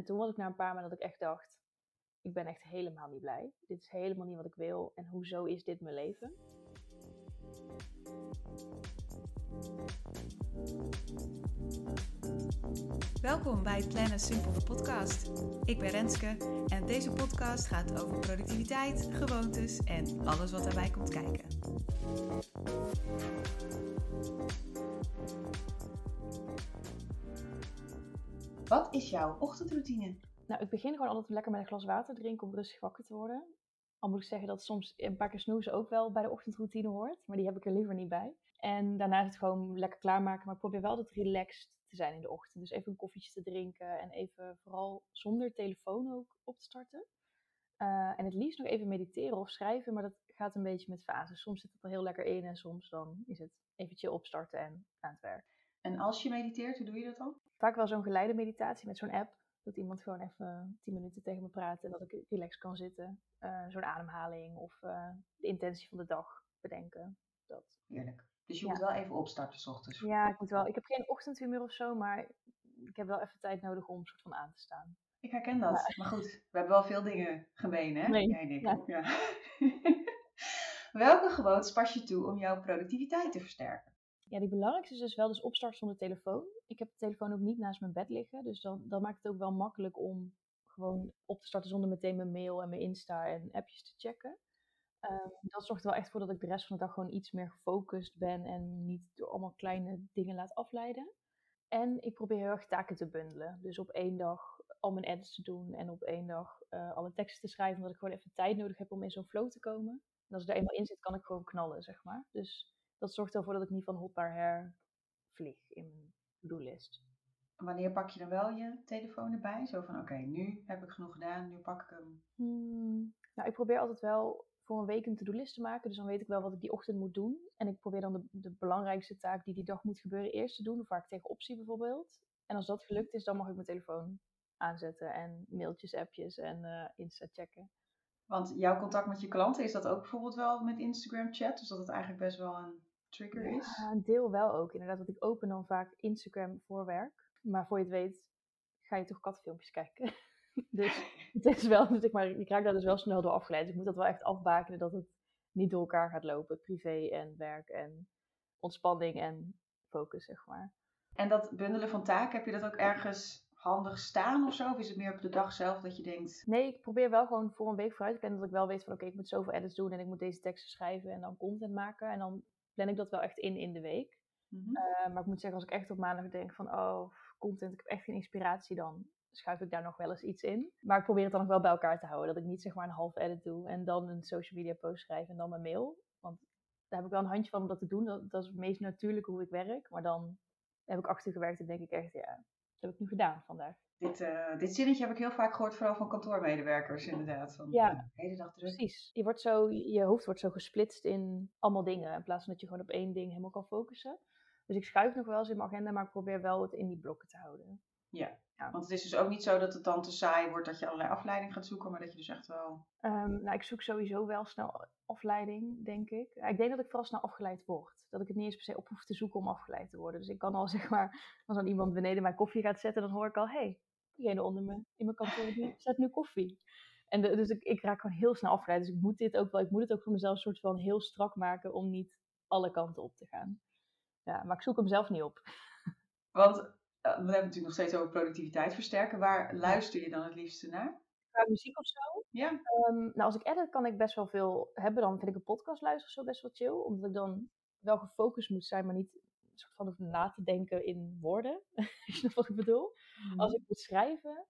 En toen was ik na een paar maanden dat ik echt dacht, ik ben echt helemaal niet blij. Dit is helemaal niet wat ik wil. En hoezo is dit mijn leven? Welkom bij Plannen Simpel de podcast. Ik ben Renske en deze podcast gaat over productiviteit, gewoontes en alles wat daarbij komt kijken. Wat is jouw ochtendroutine? Nou, ik begin gewoon altijd lekker met een glas water drinken om rustig wakker te worden. Al moet ik zeggen dat soms een paar keer snoezen ook wel bij de ochtendroutine hoort, maar die heb ik er liever niet bij. En daarna is het gewoon lekker klaarmaken, maar ik probeer wel altijd relaxed te zijn in de ochtend. Dus even een koffietje te drinken en even vooral zonder telefoon ook op te starten. Uh, en het liefst nog even mediteren of schrijven, maar dat gaat een beetje met fases. Soms zit het er heel lekker in en soms dan is het eventjes opstarten en aan het werk. En als je mediteert, hoe doe je dat dan? Vaak wel zo'n geleide meditatie met zo'n app. Dat iemand gewoon even tien minuten tegen me praat en dat ik relax kan zitten. Uh, zo'n ademhaling of uh, de intentie van de dag bedenken. Dat. Heerlijk. Dus je moet wel even opstarten s ochtends. Ja, ik moet wel. Ik heb geen ochtendhumeur of zo, maar ik heb wel even tijd nodig om soort van aan te staan. Ik herken dat. Ja. Maar goed, we hebben wel veel dingen gemeen, hè? Nee. Jij en ik. Ja. ja. Welke gewoontes pas je toe om jouw productiviteit te versterken? Ja, die belangrijkste is dus wel dus opstart zonder telefoon. Ik heb de telefoon ook niet naast mijn bed liggen. Dus dan, dan maakt het ook wel makkelijk om gewoon op te starten zonder meteen mijn mail en mijn Insta en appjes te checken. Um, dat zorgt er wel echt voor dat ik de rest van de dag gewoon iets meer gefocust ben en niet door allemaal kleine dingen laat afleiden. En ik probeer heel erg taken te bundelen. Dus op één dag al mijn edits te doen en op één dag uh, alle teksten te schrijven, omdat ik gewoon even tijd nodig heb om in zo'n flow te komen. En als ik er eenmaal in zit, kan ik gewoon knallen, zeg maar. Dus dat zorgt ervoor dat ik niet van hot naar her vlieg in mijn to-do-list. Wanneer pak je dan wel je telefoon erbij? Zo van, oké, okay, nu heb ik genoeg gedaan, nu pak ik hem. Hmm, nou, ik probeer altijd wel voor een week een to-do-list te maken. Dus dan weet ik wel wat ik die ochtend moet doen. En ik probeer dan de, de belangrijkste taak die die dag moet gebeuren eerst te doen. Vaak tegen optie bijvoorbeeld. En als dat gelukt is, dan mag ik mijn telefoon aanzetten. En mailtjes, appjes en uh, Insta checken. Want jouw contact met je klanten, is dat ook bijvoorbeeld wel met Instagram chat? Dus dat het eigenlijk best wel een trigger is? Ja, een deel wel ook. Inderdaad, want ik open dan vaak Instagram voor werk. Maar voor je het weet, ga je toch katfilmpjes kijken. dus het is wel, dus maar, ik raak daar dus wel snel door afgeleid. Dus ik moet dat wel echt afbakenen dat het niet door elkaar gaat lopen. Privé en werk en ontspanning en focus, zeg maar. En dat bundelen van taken, heb je dat ook ergens handig staan of zo? Of is het meer op de dag zelf dat je denkt... Nee, ik probeer wel gewoon voor een week vooruit te plannen. Dat ik wel weet van oké, okay, ik moet zoveel edits doen en ik moet deze teksten schrijven en dan content maken. En dan plan ik dat wel echt in in de week. Mm-hmm. uh, maar ik moet zeggen, als ik echt op maandag denk van oh, content, ik heb echt geen inspiratie, dan schuif ik daar nog wel eens iets in. Maar ik probeer het dan nog wel bij elkaar te houden. Dat ik niet zeg maar een half edit doe en dan een social media post schrijf en dan mijn mail. Want daar heb ik wel een handje van om dat te doen. Dat, dat is het meest natuurlijke hoe ik werk. Maar dan heb ik achter gewerkt en denk ik echt, ja, heb ik nu gedaan vandaag. Dit, uh, dit zinnetje heb ik heel vaak gehoord, vooral van kantoormedewerkers inderdaad. Van, ja, de hele dag druk. precies. Je, wordt zo, je hoofd wordt zo gesplitst in allemaal dingen. In plaats van dat je gewoon op één ding helemaal kan focussen. Dus ik schuif nog wel eens in mijn agenda, maar ik probeer wel het in die blokken te houden. Ja, ja. want het is dus ook niet zo dat het dan te saai wordt dat je allerlei afleiding gaat zoeken, maar dat je dus echt wel... Um, nou, ik zoek sowieso wel snel afleiding, denk ik. Ik denk dat ik vooral snel afgeleid word. Dat ik het niet eens per se op hoef te zoeken om afgeleid te worden. Dus ik kan al, zeg maar, als dan iemand beneden mijn koffie gaat zetten, dan hoor ik al, hé, hey, diegene onder me in mijn kantoor zet nu koffie. En de, dus ik, ik raak gewoon heel snel afgeleid. Dus ik moet dit ook wel, ik moet het ook voor mezelf soort van heel strak maken om niet alle kanten op te gaan. Ja, maar ik zoek hem zelf niet op. Want we hebben het natuurlijk nog steeds over productiviteit versterken. Waar luister je dan het liefste naar? Qua muziek of zo? Ja. Um, nou, als ik edit kan ik best wel veel hebben. Dan vind ik een podcast luisteren zo best wel chill. Omdat ik dan wel gefocust moet zijn, maar niet soort van over na te denken in woorden. Is je wat ik bedoel? Mm. Als ik moet schrijven,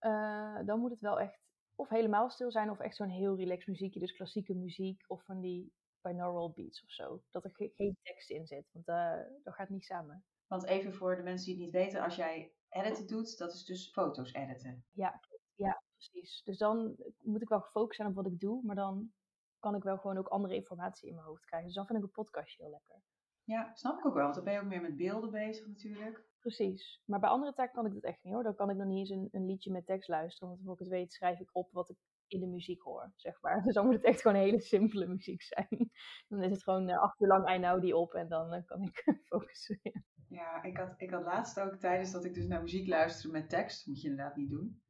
uh, dan moet het wel echt of helemaal stil zijn of echt zo'n heel relaxed muziekje. Dus klassieke muziek of van die binaural beats of zo. Dat er ge geen tekst in zit, want uh, dat gaat niet samen. Want even voor de mensen die het niet weten, als jij editen doet, dat is dus foto's editen. Ja, ja, precies. Dus dan moet ik wel gefocust zijn op wat ik doe, maar dan kan ik wel gewoon ook andere informatie in mijn hoofd krijgen. Dus dan vind ik een podcastje heel lekker. Ja, snap ik ook wel, want dan ben je ook meer met beelden bezig natuurlijk. Precies. Maar bij andere taken kan ik dat echt niet hoor. Dan kan ik nog niet eens een, een liedje met tekst luisteren, want voor ik het weet schrijf ik op wat ik in de muziek hoor, zeg maar. Dus dan moet het echt gewoon hele simpele muziek zijn. Dan is het gewoon uh, acht uur lang die op en dan uh, kan ik focussen. Ja. Ja, ik had, ik had laatst ook tijdens dat ik dus naar muziek luisterde met tekst, moet je inderdaad niet doen.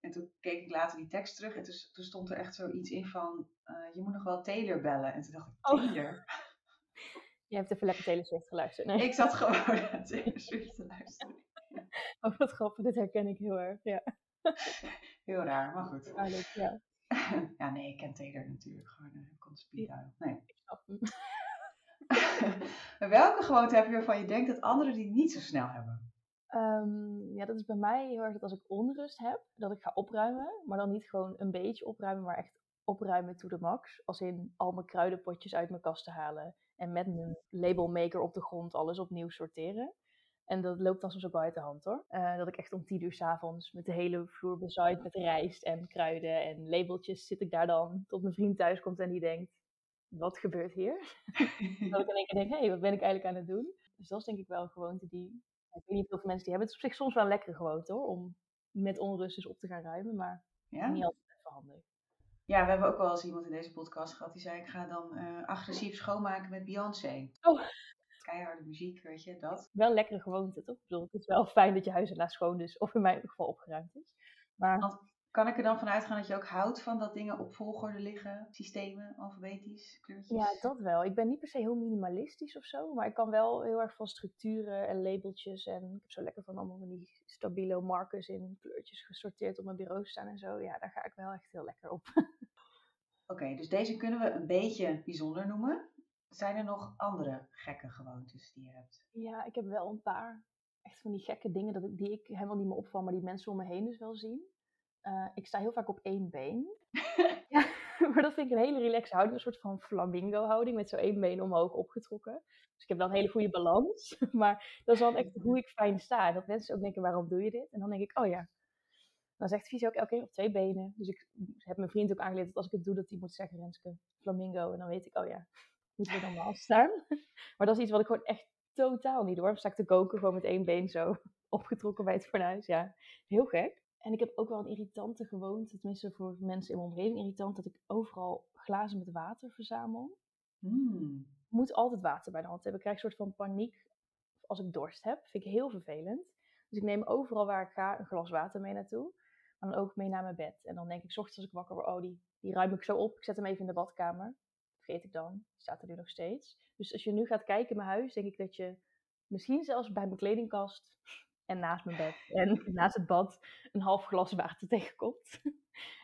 En toen keek ik later die tekst terug en toen, toen stond er echt zoiets in van, uh, je moet nog wel Taylor bellen. En toen dacht ik, Taylor? Oh. Je hebt even lekker Taylor Swift geluisterd. Nee? Ik zat gewoon naar Taylor Swift te luisteren. Oh, wat grappig. Dit herken ik heel erg, ja. Heel raar, maar goed. Ja. ja, nee, ik ken Taylor natuurlijk. Gewoon een uh, speed ja. Nee. Ik snap hem. Welke gewoonte heb je waarvan je denkt dat anderen die niet zo snel hebben? Um, ja, dat is bij mij heel erg dat als ik onrust heb, dat ik ga opruimen. Maar dan niet gewoon een beetje opruimen, maar echt opruimen to the max. Als in al mijn kruidenpotjes uit mijn kast te halen. En met mijn labelmaker op de grond alles opnieuw sorteren. En dat loopt dan soms ook wel uit de hand hoor. Uh, dat ik echt om tien uur s'avonds met de hele vloer bezaaid met rijst en kruiden en labeltjes zit ik daar dan. Tot mijn vriend thuis komt en die denkt, wat gebeurt hier? dat ik in één keer denk, hé, hey, wat ben ik eigenlijk aan het doen? Dus dat is denk ik wel een gewoonte die... Ik weet niet hoeveel mensen die hebben. Het is op zich soms wel een lekkere gewoonte hoor, om met onrust eens op te gaan ruimen. Maar ja? niet altijd even handig. Ja, we hebben ook wel eens iemand in deze podcast gehad die zei: Ik ga dan uh, agressief schoonmaken met Beyoncé. Oh. Keiharde muziek, weet je, dat. Wel lekkere gewoonte, toch? Ik bedoel, het is wel fijn dat je huis ernaast schoon is, of in mijn geval opgeruimd is. Maar... Want kan ik er dan vanuit gaan dat je ook houdt van dat dingen op volgorde liggen, systemen, alfabetisch, kleurtjes? Ja, dat wel. Ik ben niet per se heel minimalistisch of zo, maar ik kan wel heel erg van structuren en labeltjes. En ik heb zo lekker van allemaal van die stabilo markers in kleurtjes gesorteerd op mijn bureau staan en zo. Ja, daar ga ik wel echt heel lekker op. Oké, dus deze kunnen we een beetje bijzonder noemen. Zijn er nog andere gekke gewoontes die je hebt? Ja, ik heb wel een paar. Echt van die gekke dingen dat ik, die ik helemaal niet meer opval, maar die mensen om me heen dus wel zien. Uh, ik sta heel vaak op één been. ja, maar dat vind ik een hele relaxe houding. Een soort van flamingo houding met zo één been omhoog opgetrokken. Dus ik heb wel een hele goede balans. Maar dat is dan echt hoe ik fijn sta. Dat mensen ook denken, waarom doe je dit? En dan denk ik, oh ja. Dan zegt Vies ook elke keer op twee benen. Dus ik heb mijn vriend ook aangeleerd dat als ik het doe, dat hij moet zeggen, Renske, flamingo. En dan weet ik, oh ja, moeten we dan wel afstaan. maar dat is iets wat ik gewoon echt totaal niet hoor. Sta ik te koken gewoon met één been zo opgetrokken bij het fornuis. Ja, heel gek. En ik heb ook wel een irritante gewoonte, tenminste voor mensen in mijn omgeving irritant, dat ik overal glazen met water verzamel. Mm. Moet altijd water bij de hand hebben. Ik krijg een soort van paniek als ik dorst heb. Vind ik heel vervelend. Dus ik neem overal waar ik ga een glas water mee naartoe. Maar dan ook mee naar mijn bed. En dan denk ik, s ochtends als ik wakker word, oh, die, die ruim ik zo op. Ik zet hem even in de badkamer. Vergeet ik dan. Staat er nu nog steeds. Dus als je nu gaat kijken in mijn huis, denk ik dat je misschien zelfs bij mijn kledingkast en naast mijn bed en naast het bad een half glas water tegenkomt.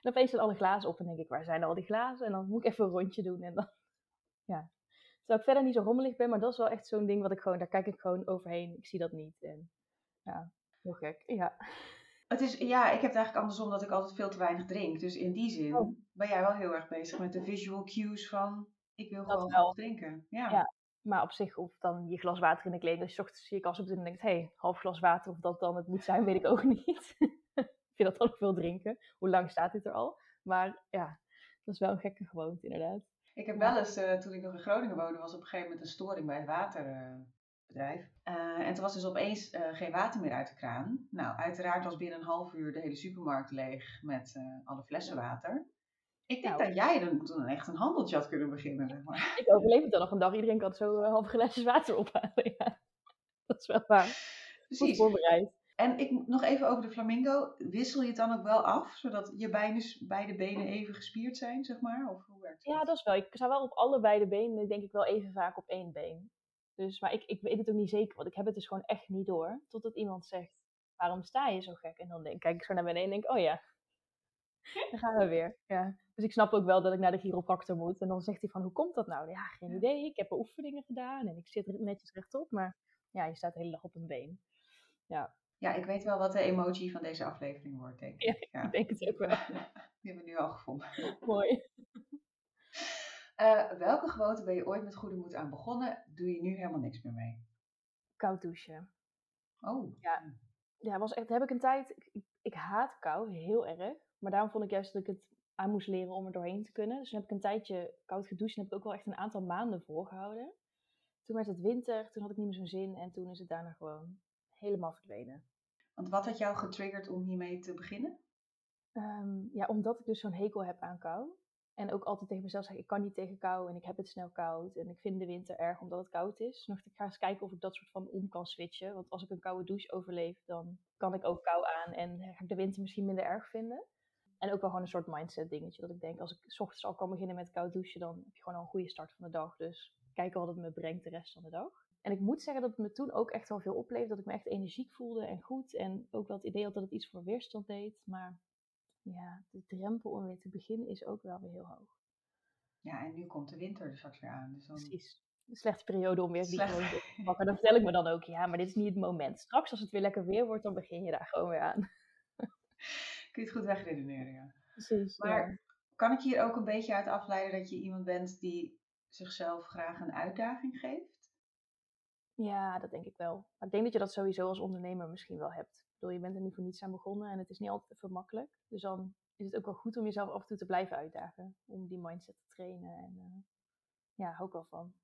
en opeens zijn alle glazen op en denk ik, waar zijn al die glazen? En dan moet ik even een rondje doen en dan, ja. Terwijl ik verder niet zo rommelig ben, maar dat is wel echt zo'n ding wat ik gewoon, daar kijk ik gewoon overheen. Ik zie dat niet en ja, heel gek, ja. Het is, ja, ik heb het eigenlijk andersom dat ik altijd veel te weinig drink. Dus in die zin oh. ben jij wel heel erg bezig met de visual cues van, ik wil gewoon wel drinken. Ja. ja. Maar op zich, of dan je glas water in de kleding. Dus ochtends zie ik als op en denk hé, hey, half glas water, of dat dan het moet zijn, weet ik ook niet. ik vind dat dan veel drinken. Hoe lang staat dit er al? Maar ja, dat is wel een gekke gewoonte inderdaad. Ik heb wel eens, uh, toen ik nog in Groningen woonde, was op een gegeven moment een storing bij het waterbedrijf. Uh, en toen was dus opeens uh, geen water meer uit de kraan. Nou, uiteraard was binnen een half uur de hele supermarkt leeg met alle flessen water. Ik denk nou. dat jij dan, dan echt een handeltje had kunnen beginnen. Zeg maar. Ik overleef het dan nog een dag. Iedereen kan zo uh, half glaasjes water ophalen. Ja. Dat is wel waar. Precies. Goed voorbereid. En ik, nog even over de flamingo. Wissel je het dan ook wel af, zodat je beide, beide benen even gespierd zijn, zeg maar? Of hoe werkt het? Ja, dat is wel. Ik sta wel op allebei de benen, denk ik wel even vaak op één been. Dus, maar ik, ik weet het ook niet zeker, want ik heb het dus gewoon echt niet door. Totdat iemand zegt, waarom sta je zo gek? En dan denk, kijk ik zo naar beneden en denk, oh ja, dan gaan we weer. Ja. Dus ik snap ook wel dat ik naar de chiropractor moet. En dan zegt hij van, hoe komt dat nou? Ja, geen idee. Ik heb oefeningen gedaan en ik zit netjes rechtop. Maar ja, je staat de hele dag op een been. Ja. Ja, ik weet wel wat de emoji van deze aflevering wordt, denk ik. Ja, ik denk het ook wel. Die hebben we nu al gevonden. Mooi. Uh, welke gewoonte ben je ooit met goede moed aan begonnen? Doe je nu helemaal niks meer mee? Koud douchen. Oh. Ja, ja was echt, heb ik een tijd... Ik, ik haat kou, heel erg. Maar daarom vond ik juist dat ik het aan moest leren om er doorheen te kunnen. Dus toen heb ik een tijdje koud gedoucht en heb ik ook wel echt een aantal maanden volgehouden. Toen werd het winter, toen had ik niet meer zo'n zin en toen is het daarna gewoon helemaal verdwenen. Want wat had jou getriggerd om hiermee te beginnen? Um, ja, omdat ik dus zo'n hekel heb aan kou. En ook altijd tegen mezelf zeggen, ik kan niet tegen kou en ik heb het snel koud. En ik vind de winter erg omdat het koud is. Nog ik ga eens kijken of ik dat soort van om kan switchen. Want als ik een koude douche overleef, dan kan ik ook kou aan. En ga ik de winter misschien minder erg vinden. En ook wel gewoon een soort mindset dingetje. Dat ik denk, als ik s ochtends al kan beginnen met koud douchen, dan heb je gewoon al een goede start van de dag. Dus kijken wat het me brengt de rest van de dag. En ik moet zeggen dat het me toen ook echt wel veel opleverde. Dat ik me echt energiek voelde en goed. En ook wel het idee had dat het iets voor weerstand deed. Maar ja, de drempel om weer te beginnen is ook wel weer heel hoog. Ja, en nu komt de winter er straks weer aan. Dus dan... Precies. Een slechte periode om weer die gewoon te pakken. Dan vertel ik me dan ook, ja, maar dit is niet het moment. Straks als het weer lekker weer wordt, dan begin je daar gewoon weer aan. Kun je het goed wegredeneren, ja. Precies. Maar kan ik hier ook een beetje uit afleiden dat je iemand bent die zichzelf graag een uitdaging geeft? Ja, dat denk ik wel. Maar ik denk dat je dat sowieso als ondernemer misschien wel hebt. Ik bedoel, je bent er niet voor niets aan begonnen en het is niet altijd even makkelijk. Dus dan is het ook wel goed om jezelf af en toe te blijven uitdagen. Om die mindset te trainen. En uh, ja, hou ik wel van.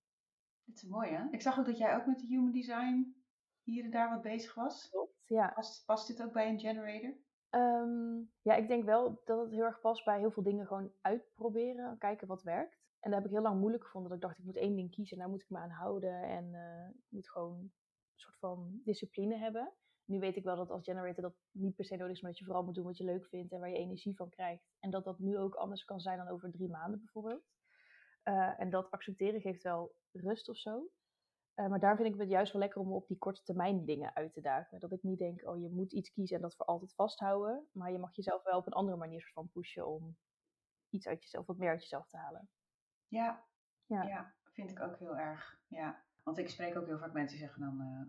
Het is mooi hè? Ik zag ook dat jij ook met de human design hier en daar wat bezig was. Klopt, ja. Past, past dit ook bij een generator? Um, ja, ik denk wel dat het heel erg past bij heel veel dingen gewoon uitproberen. Kijken wat werkt. En dat heb ik heel lang moeilijk gevonden. Dat ik dacht, ik moet één ding kiezen en daar moet ik me aan houden. En uh, ik moet gewoon een soort van discipline hebben. Nu weet ik wel dat als generator dat niet per se nodig is, maar dat je vooral moet doen wat je leuk vindt en waar je energie van krijgt. En dat dat nu ook anders kan zijn dan over drie maanden bijvoorbeeld. Uh, en dat accepteren geeft wel rust of zo. Uh, maar daar vind ik het juist wel lekker om op die korte termijn dingen uit te dagen. Dat ik niet denk, oh je moet iets kiezen en dat voor altijd vasthouden. Maar je mag jezelf wel op een andere manier van pushen om iets uit jezelf, wat meer uit jezelf te halen. Ja, ja. ja vind ik ook heel erg. Ja. Want ik spreek ook heel vaak mensen die zeggen dan, uh,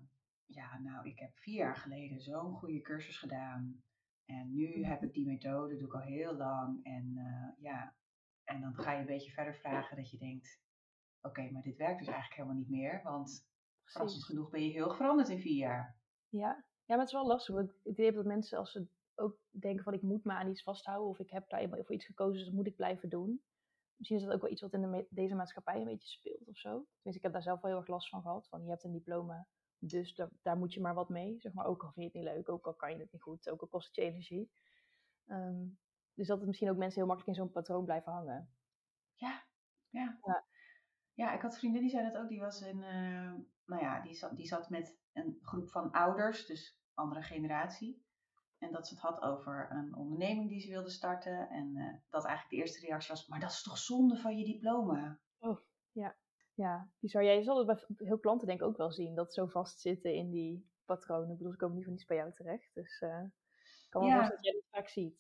ja nou ik heb vier jaar geleden zo'n goede cursus gedaan. En nu heb ik die methode, doe ik al heel lang. En uh, ja, en dan ga je een beetje verder vragen dat je denkt, oké, maar dit werkt dus eigenlijk helemaal niet meer. Want verrassend genoeg ben je heel veranderd in vier jaar. Ja, ja maar het is wel lastig. Want ik denk dat mensen als ze ook denken van ik moet me aan iets vasthouden. Of ik heb daar eenmaal voor iets gekozen, dus dat moet ik blijven doen. Misschien is dat ook wel iets wat in de, deze maatschappij een beetje speelt of zo. Tenminste, ik heb daar zelf wel heel erg last van gehad. Van je hebt een diploma, dus daar, daar moet je maar wat mee. Zeg maar, ook al vind je het niet leuk, ook al kan je het niet goed, ook al kost het je energie. Um, dus dat het misschien ook mensen heel makkelijk in zo'n patroon blijven hangen. Ja, ja. ja. Ja, ik had een vriendin die zei dat ook. Die was in, uh, nou ja, die zat, die zat met een groep van ouders, dus andere generatie. En dat ze het had over een onderneming die ze wilde starten. En uh, dat eigenlijk de eerste reactie was, maar dat is toch zonde van je diploma? Oh, ja. Ja, bizar. Jij zal het bij heel klanten denk ik ook wel zien, dat ze zo vastzitten in die patronen. Ik bedoel, ze komen niet van niets bij jou terecht. Dus uh, ik kan wel ja. dat jij dat vaak ziet.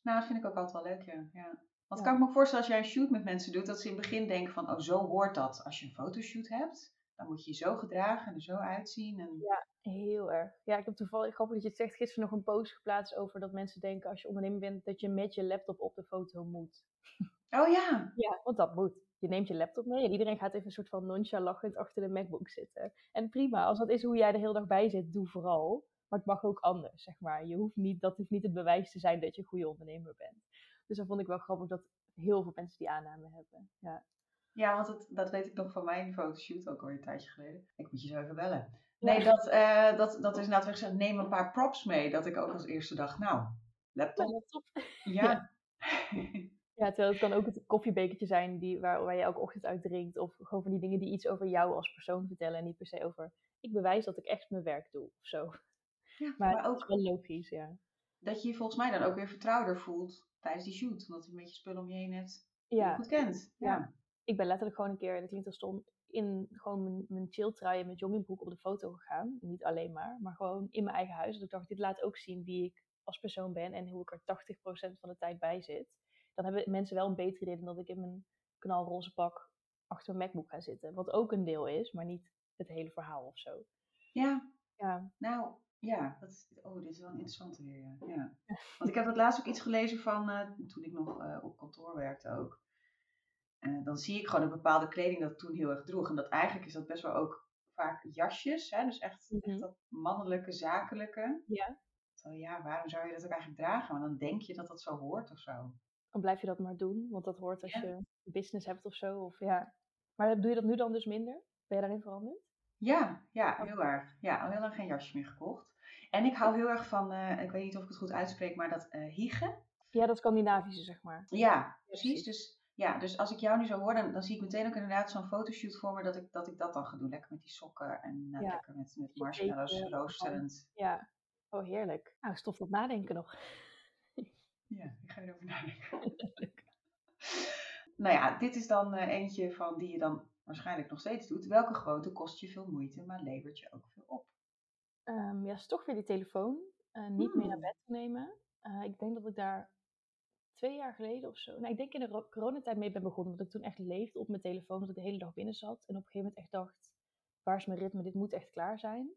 Nou, dat vind ik ook altijd wel leuk, ja. ja. Want kan ik me ook voorstellen als jij een shoot met mensen doet, dat ze in het begin denken van, oh zo hoort dat. Als je een fotoshoot hebt, dan moet je je zo gedragen en er zo uitzien. En... Ja, heel erg. Ja, ik heb toevallig, grappig dat je het zegt, gisteren nog een post geplaatst over dat mensen denken als je ondernemer bent, dat je met je laptop op de foto moet. Oh ja? Ja, want dat moet. Je neemt je laptop mee en iedereen gaat even een soort van nonchalant achter de MacBook zitten. En prima, als dat is hoe jij de hele dag bij zit, doe vooral. Maar het mag ook anders, zeg maar. Je hoeft niet, dat hoeft niet het bewijs te zijn dat je een goede ondernemer bent. Dus dat vond ik wel grappig dat heel veel mensen die aanname hebben. Ja, ja want het, dat weet ik nog van mijn fotoshoot, ook al een tijdje geleden. Ik moet je zo even bellen. Nee, dat, uh, dat, dat is inderdaad gezegd, neem een paar props mee. Dat ik ook als eerste dacht, nou, laptop. Ja, laptop. ja. ja. terwijl het kan ook het koffiebekertje zijn die, waar, waar je elke ochtend uit drinkt. Of gewoon van die dingen die iets over jou als persoon vertellen. En niet per se over, ik bewijs dat ik echt mijn werk doe of zo. Ja, maar, maar ook wel logisch, ja. Dat je je volgens mij dan ook weer vertrouwder voelt tijdens die shoot. Omdat je een beetje spullen om je heen hebt die ja. je goed kent. Ja. Ik ben letterlijk gewoon een keer, dat klinkt als stom, in gewoon mijn, mijn chill trui met joggingbroek op de foto gegaan. Niet alleen maar, maar gewoon in mijn eigen huis. Dus ik dacht, dit laat ook zien wie ik als persoon ben en hoe ik er 80% van de tijd bij zit. Dan hebben mensen wel een beter idee dan dat ik in mijn knalroze pak achter mijn MacBook ga zitten. Wat ook een deel is, maar niet het hele verhaal of zo. Ja, ja. nou, ja, dat, oh, dit is wel een interessante weer. Ja. ja. Want ik heb het laatst ook iets gelezen van uh, toen ik nog uh, op kantoor werkte ook. Uh, dan zie ik gewoon een bepaalde kleding dat ik toen heel erg droeg. En dat eigenlijk is dat best wel ook vaak jasjes. Hè? Dus echt, mm -hmm. echt dat mannelijke, zakelijke. Ja. Zo, ja, waarom zou je dat ook eigenlijk dragen? Maar dan denk je dat dat zo hoort of zo. Dan blijf je dat maar doen, want dat hoort als ja. je business hebt of zo. Of, ja. Maar doe je dat nu dan dus minder? Ben je daarin veranderd? Ja, ja, heel erg. Ja, al heel lang geen jasje meer gekocht. En ik hou heel erg van, uh, ik weet niet of ik het goed uitspreek, maar dat uh, hygge. Ja, dat Scandinavische, zeg maar. Ja, precies. Dus Ja, dus als ik jou nu zo hoor, dan, dan zie ik meteen ook inderdaad zo'n fotoshoot voor me dat ik, dat ik dat dan ga doen. Lekker met die sokken en uh, Ja. lekker met, met marshmallows roosterend. Ja. Oh, heerlijk. Nou, stof tot nadenken nog. Ja, ik ga erover nadenken. nou ja, dit is dan eh, eentje van die je dan waarschijnlijk nog steeds doet. Welke gewoonte kost je veel moeite, maar levert je ook veel op? Ehm, ja, is toch weer die telefoon. eh, niet meer naar Hmm. bed te nemen. Eh, ik denk dat ik daar twee jaar geleden of zo. Nou, ik denk in de ro- coronatijd mee ben begonnen. Dat ik toen echt leefde op mijn telefoon. Dat ik de hele dag binnen zat. En op een gegeven moment echt dacht: waar is mijn ritme? Dit moet echt klaar zijn.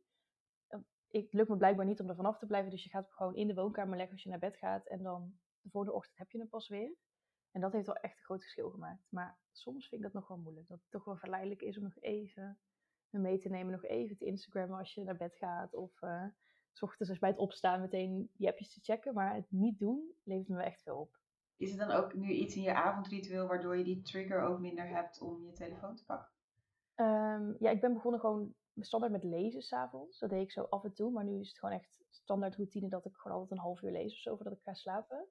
Eh, Ik lukt me blijkbaar niet om er vanaf te blijven. Dus je gaat gewoon in de woonkamer leggen als je naar bed gaat. En dan de volgende ochtend heb je hem pas weer. En dat heeft wel echt een groot verschil gemaakt. Maar soms vind ik dat nog wel moeilijk. Dat het toch wel verleidelijk is om nog even mee te nemen. Nog even te Instagrammen als je naar bed gaat. Of eh, s ochtends als bij het opstaan meteen die appjes te checken. Maar het niet doen levert me echt veel op. Is het dan ook nu iets in je avondritueel waardoor je die trigger ook minder hebt om je telefoon te pakken? Ehm, ja, ik ben begonnen gewoon standaard met lezen s'avonds. Dat deed ik zo af en toe. Maar nu is het gewoon echt standaard routine dat ik gewoon altijd een half uur lees of zo voordat ik ga slapen.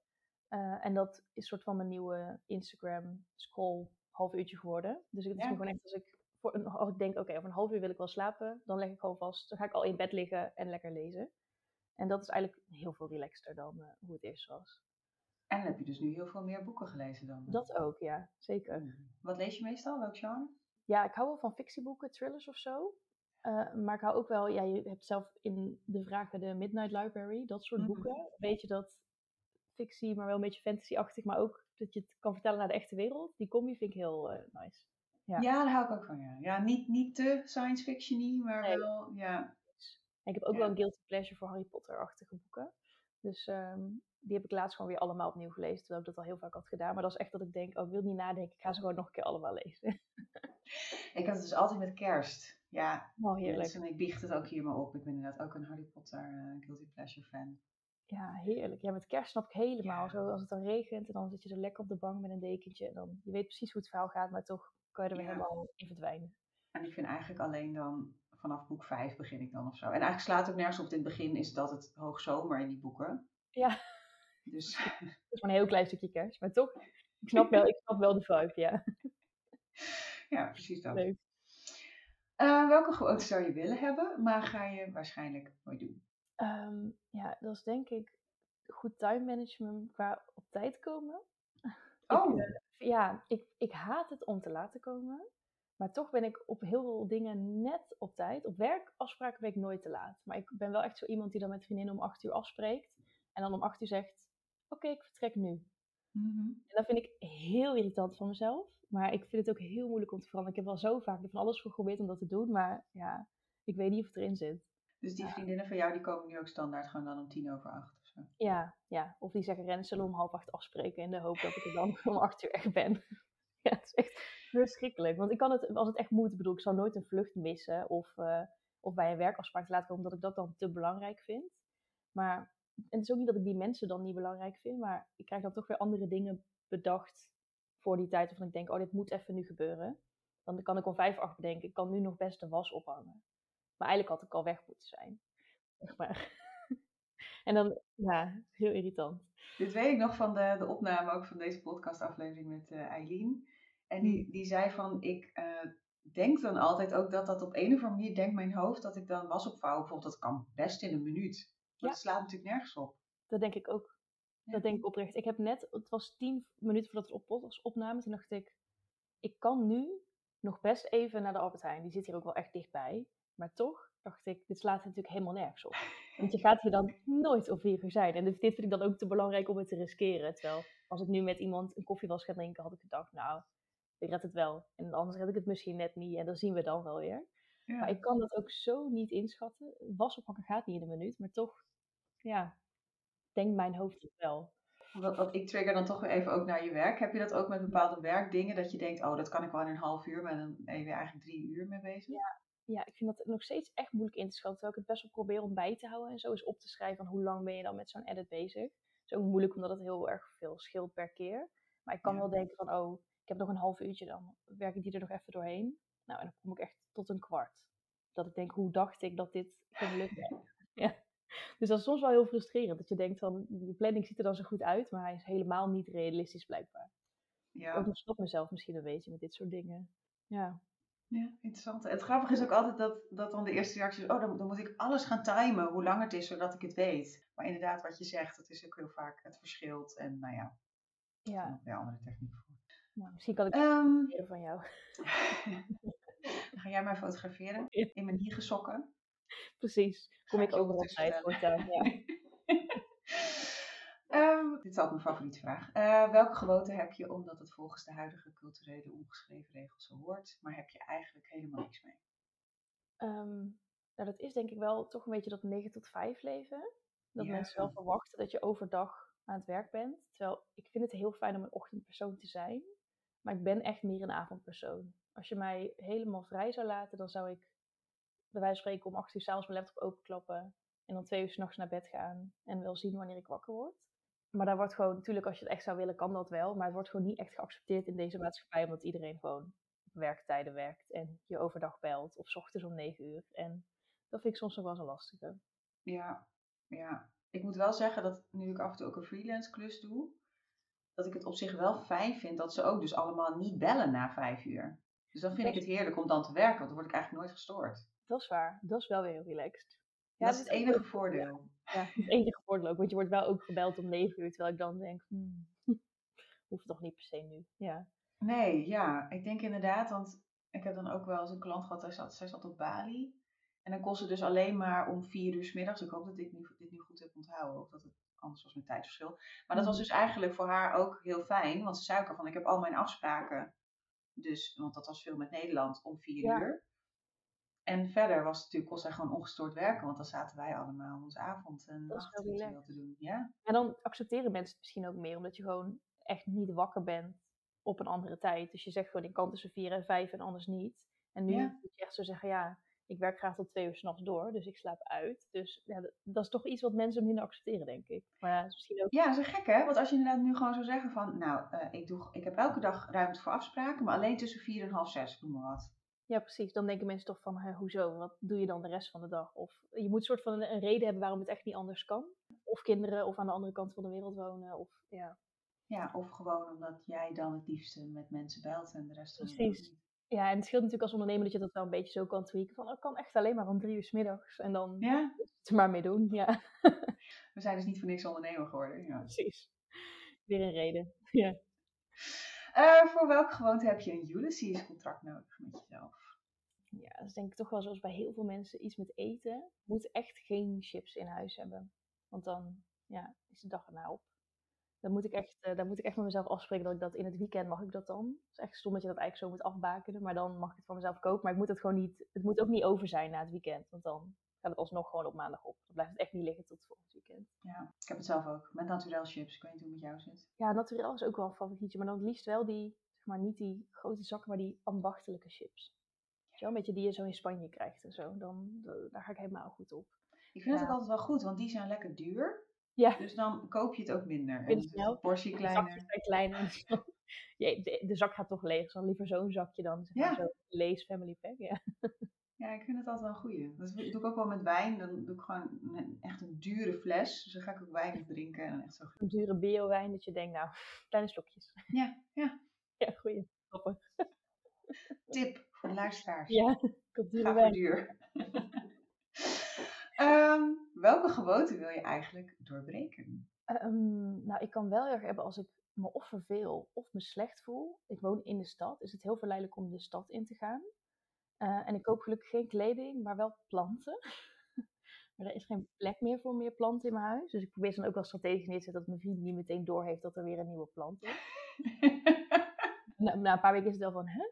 Eh, en dat is soort van mijn nieuwe Instagram scroll half uurtje geworden. Dus het is Ja. gewoon echt als ik, voor een, als ik denk, oké, over een half uur wil ik wel slapen, dan leg ik gewoon vast. Dan ga ik al in bed liggen en lekker lezen. En dat is eigenlijk heel veel relaxter dan eh, hoe het eerst was. En dan heb je dus nu heel veel meer boeken gelezen dan. Dat ook, ja, zeker. Hmm. Wat lees je meestal? Welk genre? Ja, ik hou wel van fictieboeken, thrillers of zo. Eh, maar ik hou ook wel, ja, je hebt zelf in de vragen de Midnight Library, dat soort Mhm. boeken. Weet je dat fictie, maar wel een beetje fantasy-achtig, maar ook dat je het kan vertellen naar de echte wereld. Die combi vind ik heel eh, nice. Ja. Ja. daar hou ik ook van. Ja, ja niet, niet te science fiction maar Nee. wel. Ja. En ik heb ook Ja. wel een guilty pleasure voor Harry Potter-achtige boeken. Dus ehm, die heb ik laatst gewoon weer allemaal opnieuw gelezen, terwijl ik dat al heel vaak had gedaan. Maar dat is echt dat ik denk, oh, ik wil niet nadenken, ik ga ze gewoon nog een keer allemaal lezen. Ik had het dus altijd met kerst. Ja, Oh, heerlijk. mensen, ik biecht het ook hier maar op. Ik ben inderdaad ook een Harry Potter eh, Guilty Pleasure fan. Ja, heerlijk. Ja, met kerst snap ik helemaal. Ja. Zo als het dan regent en dan zit je zo lekker op de bank met een dekentje. En dan, je weet precies hoe het verhaal gaat, maar toch kan je er weer Ja. helemaal in verdwijnen. En ik vind eigenlijk alleen dan vanaf boek 5 begin ik dan of zo. En eigenlijk slaat het ook nergens op. In het begin is dat het hoogzomer in die boeken. Ja. Dus Het is maar een heel klein stukje kerst, maar toch, ik snap wel, ik snap wel de vibe, ja. ja, precies dat. Leuk. Eh, welke gewoonte zou je willen hebben, maar ga je waarschijnlijk nooit doen? Ehm, ja, dat is denk ik goed time management qua op tijd komen. Oh, Ik, eh, ja, ik, ik haat het om te laten komen. Maar toch ben ik op heel veel dingen net op tijd. Op werkafspraken ben ik nooit te laat. Maar ik ben wel echt zo iemand die dan met vriendinnen om acht uur afspreekt. En dan om acht uur zegt, oké, ik vertrek nu. Mhm. En dat vind ik heel irritant van mezelf. Maar ik vind het ook heel moeilijk om te veranderen. Ik heb wel zo vaak van alles voor geprobeerd om dat te doen. Maar ja, ik weet niet of het erin zit. Dus die vriendinnen van jou, die komen nu ook standaard gewoon dan om tien over acht of. Ja, ja. Of die zeggen, Ren, zullen om half acht afspreken in de hoop dat ik er dan om acht uur echt ben. ja, het is echt verschrikkelijk. Want ik kan het, als het echt moet, bedoel, ik zal nooit een vlucht missen of, eh, of bij een werkafspraak te laten komen, omdat ik dat dan te belangrijk vind. Maar en het is ook niet dat ik die mensen dan niet belangrijk vind, maar ik krijg dan toch weer andere dingen bedacht voor die tijd. Waarvan ik denk, oh, dit moet even nu gebeuren. Dan kan ik om vijf acht bedenken, ik kan nu nog best de was ophangen. Maar eigenlijk had ik al weg moeten zijn. Zeg maar. En dan, ja, heel irritant. Dit weet ik nog van de, de opname ook van deze podcastaflevering met eh, Eileen. en die, die zei van, ik eh, denk dan altijd ook dat dat op een of andere manier, denkt mijn hoofd, dat ik dan was opvouwen. Bijvoorbeeld, dat kan best in een minuut. Maar Ja. dat slaat natuurlijk nergens op. Dat denk ik ook. Ja. Dat denk ik oprecht. Ik heb net, het was tien minuten voordat we op podcast opnamen, toen dacht ik, ik kan nu nog best even naar de Albert Heijn. Die zit hier ook wel echt dichtbij. Maar toch dacht ik, dit slaat natuurlijk helemaal nergens op. Want je gaat hier dan nooit op vier uur zijn. En dit, vind ik dan ook te belangrijk om het te riskeren. Terwijl als ik nu met iemand een koffie was gaan drinken, had ik gedacht, nou, ik red het wel. En anders red ik het misschien net niet. En dan zien we dan wel weer. Ja. Maar ik kan dat ook zo niet inschatten. Was oppakken gaat niet in een minuut. Maar toch, ja, denkt mijn hoofd het wel. Want ik trigger dan toch weer even ook naar je werk. Heb je dat ook met bepaalde werkdingen? Dat je denkt, oh, dat kan ik wel in een half uur, maar dan ben je weer eigenlijk drie uur mee bezig? ja, ik vind dat nog steeds echt moeilijk in te schatten. Terwijl ik het best wel probeer om bij te houden en zo eens op te schrijven van hoe lang ben je dan met zo'n edit bezig. Het is ook moeilijk omdat het heel erg veel scheelt per keer. Maar ik kan Ja. wel denken van, oh, ik heb nog een half uurtje, dan werk ik die er nog even doorheen. Nou, en dan kom ik echt tot een kwart. Dat ik denk, hoe dacht ik dat dit kon lukken? ja. Dus dat is soms wel heel frustrerend. Dat je denkt van, die planning ziet er dan zo goed uit, maar hij is helemaal niet realistisch blijkbaar. Ja. Ook stop mezelf misschien een beetje met dit soort dingen. Ja. Ja, interessant. Het grappige is ook altijd dat, dat dan de eerste reactie is, oh, dan, dan moet ik alles gaan timen, hoe lang het is, zodat ik het weet. Maar inderdaad, wat je zegt, het is ook heel vaak, het verschilt. En nou ja, Ja, weer andere technieken voor. nou, misschien kan ik leren van jou. ga jij mij fotograferen? In mijn hiegesokken? Precies. Kom ik overal bij voortaan. Ja. Dit is altijd mijn favoriete vraag. Eh, welke gewoonte heb je omdat het volgens de huidige culturele ongeschreven regels zo hoort, maar heb je eigenlijk helemaal niks mee? Ehm, nou, dat is denk ik wel toch een beetje dat 9 tot 5 leven. Dat Ja. mensen wel verwachten dat je overdag aan het werk bent. Terwijl ik vind het heel fijn om een ochtendpersoon te zijn. Maar ik ben echt meer een avondpersoon. Als je mij helemaal vrij zou laten, dan zou ik bij wijze van spreken om 8 uur s'avonds mijn laptop openklappen. En dan twee uur s'nachts naar bed gaan. En wel zien wanneer ik wakker word. Maar daar wordt gewoon, natuurlijk als je het echt zou willen, kan dat wel. Maar het wordt gewoon niet echt geaccepteerd in deze maatschappij. Omdat iedereen gewoon werktijden werkt. En je overdag belt. Of 's ochtends om 9 uur. En dat vind ik soms nog wel zo lastige. Ja, ja. Ik moet wel zeggen dat nu ik af en toe ook een freelance klus doe, dat ik het op zich wel fijn vind dat ze ook dus allemaal niet bellen na vijf uur. Dus dan vind ik het heerlijk om dan te werken, want dan word ik eigenlijk nooit gestoord. Dat is waar. Dat is wel weer heel relaxed. Dat is dit het enige voordeel. Ja, het enige voordeel ook. Want je wordt wel ook gebeld om 9 uur. Terwijl ik dan denk, hmm, hoeft toch niet per se nu. Ja. Nee, ja, ik denk inderdaad, want ik heb dan ook wel eens een klant gehad, zij zat, zij zat op Bali. En dan kon ze dus alleen maar om vier uur 's middags. Ik hoop dat ik nu, dit nu goed heb onthouden, of dat het anders was met tijdverschil. Maar dat was dus eigenlijk voor haar ook heel fijn, want ze zei ook al van, ik heb al mijn afspraken. Dus, want dat was veel met Nederland, om vier Ja. uur. En verder was het natuurlijk, kon zij gewoon ongestoord werken, want dan zaten wij allemaal ons avond en Dat is wel te doen. Ja, En dan accepteren mensen het misschien ook meer. Omdat je gewoon echt niet wakker bent op een andere tijd. Dus je zegt gewoon, ik kan tussen 4 en 5 en anders niet. En nu Ja. moet je echt zo zeggen, ja, ik werk graag tot twee uur s'nachts door. Dus ik slaap uit. Dus ja, dat, is toch iets wat mensen minder accepteren, denk ik. Maar ja, dat is misschien ook... Ja, dat is gek hè? Want als je inderdaad nu gewoon zou zeggen van, nou, eh, ik, doe, ik heb elke dag ruimte voor afspraken, maar alleen tussen vier en half zes, noem maar wat. Ja, precies. Dan denken mensen toch van, hè, hoezo? Wat doe je dan de rest van de dag? Of je moet een soort van een, een reden hebben waarom het echt niet anders kan. Of kinderen, of aan de andere kant van de wereld wonen. Of, ja. Ja, of gewoon omdat jij dan het liefste met mensen belt en de rest van de dag Precies. ja, en het scheelt natuurlijk als ondernemer dat je dat wel een beetje zo kan tweaken. Van, oh, ik kan echt alleen maar om drie uur 's middags. En dan Ja, het er maar mee doen. Ja, we zijn dus niet voor niks ondernemer geworden. Ja. precies. Weer een reden. Ja. Eh, voor welke gewoonte heb je een Ulysses contract nodig met jezelf? ja, dat is denk ik toch wel zoals bij heel veel mensen iets met eten. Moet echt geen chips in huis hebben. Want dan ja, is de dag erna op. Dan moet ik echt, eh, daar moet ik echt met mezelf afspreken dat ik dat in het weekend mag ik dat dan. Het is echt stom dat je dat eigenlijk zo moet afbakenen. Maar dan mag ik het van mezelf kopen. Maar ik moet het gewoon niet, het moet ook niet over zijn na het weekend. Want dan gaat het alsnog gewoon op maandag op. Dan blijft het echt niet liggen tot het volgende weekend. Ja, ik heb het zelf ook. Met naturel chips. Ik weet niet hoe het met jou zit. Ja, naturel is ook wel een favorietje. Maar dan het liefst wel die, zeg maar niet die grote zakken, maar die ambachtelijke chips. Wel, een beetje die je zo in Spanje krijgt en zo. Dan, da- daar ga ik helemaal goed op. Ik vind het Ja. ook altijd wel goed, want die zijn lekker duur. Ja, Dus dan koop je het ook minder. En de portie de kleiner. zijn kleiner. Dus Ja, de, de zak gaat toch leeg. Dus dan liever zo'n zakje dan zeg maar Ja. zo'n Lees Family Pack. Ja. Ja, ik vind het altijd wel een goeie. Dat doe ik ook wel met wijn. Dan doe ik gewoon een, echt een dure fles. Dus dan ga ik ook weinig drinken. En dan echt zo... Een dure bio-wijn dat je denkt, nou, kleine slokjes. Ja, ja. Ja, goeie. Tip voor de luisteraars. Ja, ik dure wijn. duur. Ehm, welke gewoonte wil je eigenlijk doorbreken? Ehm, nou, ik kan wel heel erg hebben als ik me of verveel of me slecht voel. Ik woon in de stad. Is het heel verleidelijk om de stad in te gaan. Eh, en ik koop gelukkig geen kleding, maar wel planten. maar er is geen plek meer voor meer planten in mijn huis. Dus ik probeer ze dan ook wel strategisch neer te zetten dat mijn vriend niet meteen doorheeft dat er weer een nieuwe plant is. Na, na een paar weken is het wel van, hè?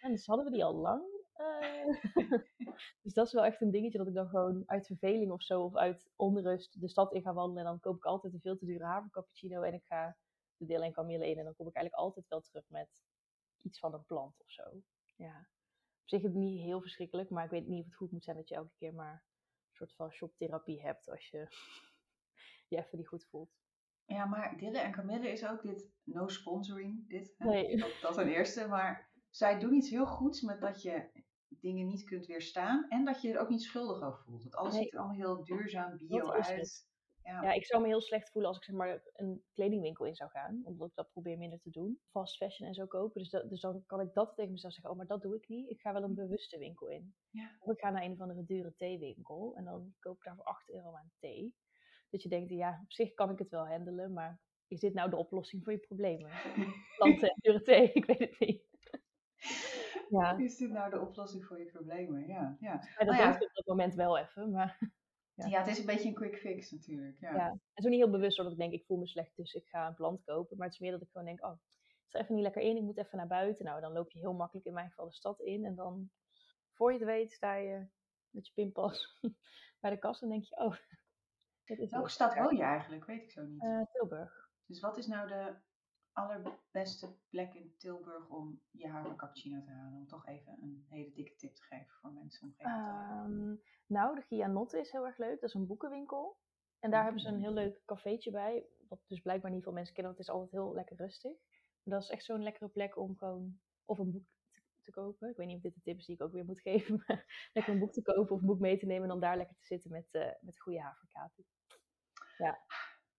En dus hadden we die al lang. Eh, dus dat is wel echt een dingetje dat ik dan gewoon uit verveling of zo, of uit onrust de stad in ga wandelen. En dan koop ik altijd een veel te dure havercappuccino en ik ga de deel en kamille in. En dan kom ik eigenlijk altijd wel terug met iets van een plant of zo. Ja. Op zich het niet heel verschrikkelijk, maar ik weet niet of het goed moet zijn dat je elke keer maar een soort van shoptherapie hebt als je je even niet goed voelt. Ja, maar Dille en Camille is ook dit no sponsoring. Dit? Nee. Dat, dat ten eerste. Maar zij doen iets heel goeds met dat je dingen niet kunt weerstaan. En dat je er ook niet schuldig over voelt. Want alles Nee. ziet er allemaal heel duurzaam bio uit. Ja. Ja, ik zou me heel slecht voelen als ik zeg maar een kledingwinkel in zou gaan. Omdat ik dat probeer minder te doen. Fast fashion en zo kopen. Dus, dat, dus dan kan ik dat tegen mezelf zeggen. Oh, maar dat doe ik niet. Ik ga wel een bewuste winkel in. Ja. Of ik ga naar een of andere dure theewinkel. En dan koop ik daar voor 8 euro aan thee. Dat je denkt, ja, op zich kan ik het wel handelen. Maar is dit nou de oplossing voor je problemen? Planten en dure thee, ik weet het niet. Ja, Is dit nou de oplossing voor je problemen? Ja, ja. maar dat Nou ja. ik op dat moment wel even. Maar Ja. Ja. het is een beetje een quick fix natuurlijk. Ja. Ja. En zo niet heel bewust dat ik denk, ik voel me slecht, dus ik ga een plant kopen. Maar het is meer dat ik gewoon denk, oh, het is er even niet lekker in, ik moet even naar buiten. Nou, dan loop je heel makkelijk in mijn geval de stad in. En dan, voor je het weet, sta je met je pinpas bij de kast en denk je, oh, dit is Welke stad woon je eigenlijk? Weet ik zo niet. Eh, Tilburg. Dus wat is nou de allerbeste plek in Tilburg om je haver cappuccino te halen? Om toch even een hele dikke tip te geven voor mensen om te. Ehm, nou, de Gianotte is heel erg leuk. Dat is een boekenwinkel. En daar hebben ze een heel leuk cafeetje bij. Wat dus blijkbaar niet veel mensen kennen, want het is altijd heel lekker rustig. Maar dat is echt zo'n lekkere plek om gewoon of een boek te, te kopen. Ik weet niet of dit de tip is die ik ook weer moet geven. Maar lekker een boek te kopen of een boek mee te nemen en dan daar lekker te zitten met, eh met goede haverkater.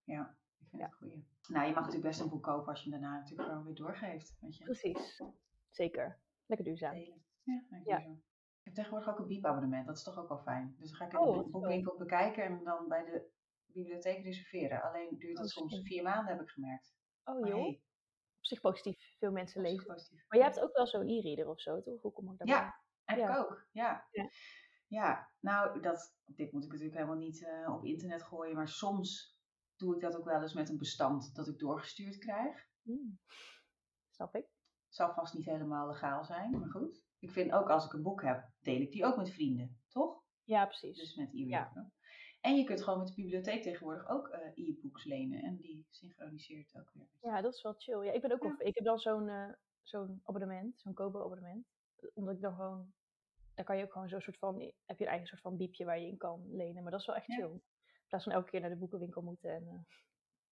Ja, ik vind Ja. het goeie. Nou, je mag natuurlijk best een boek kopen als je hem daarna natuurlijk gewoon weer doorgeeft. Weet je. Precies. Zeker. Lekker duurzaam. Ja, Ja. Ik heb tegenwoordig ook een biepabonnement. Dat is toch ook wel fijn. Dus dan ga ik in Oh, de boekwinkel bekijken en dan bij de bibliotheek reserveren. Alleen duurt Oh, dat soms slim. vier maanden, heb ik gemerkt. Oh joh, hey, op zich positief. Veel mensen lezen. positief. Maar jij hebt ook wel zo'n e-reader of zo, toch? Hoe kom ik daarbij? Ja, heb Ja. ik ook. Ja. Ja. Ja, nou, dat, dit moet ik natuurlijk helemaal niet eh, op internet gooien. Maar soms doe ik dat ook wel eens met een bestand dat ik doorgestuurd krijg. Hmm. Snap ik. Zal vast niet helemaal legaal zijn, maar goed. Ik vind ook als ik een boek heb, deel ik die ook met vrienden, toch? Ja, precies. Dus met e-reader. En je kunt gewoon met de bibliotheek tegenwoordig ook eh, e-books lenen. En die synchroniseert ook weer. Ja, dat is wel chill. Ja, ik ben ook Ja. wel, ik heb dan zo'n eh, zo'n abonnement, zo'n Kobo-abonnement. Omdat ik dan gewoon, daar kan je ook gewoon zo'n soort van, heb je een eigen soort van biepje waar je in kan lenen. Maar dat is wel echt Ja. chill. Plaats van elke keer naar de boekenwinkel moeten en eh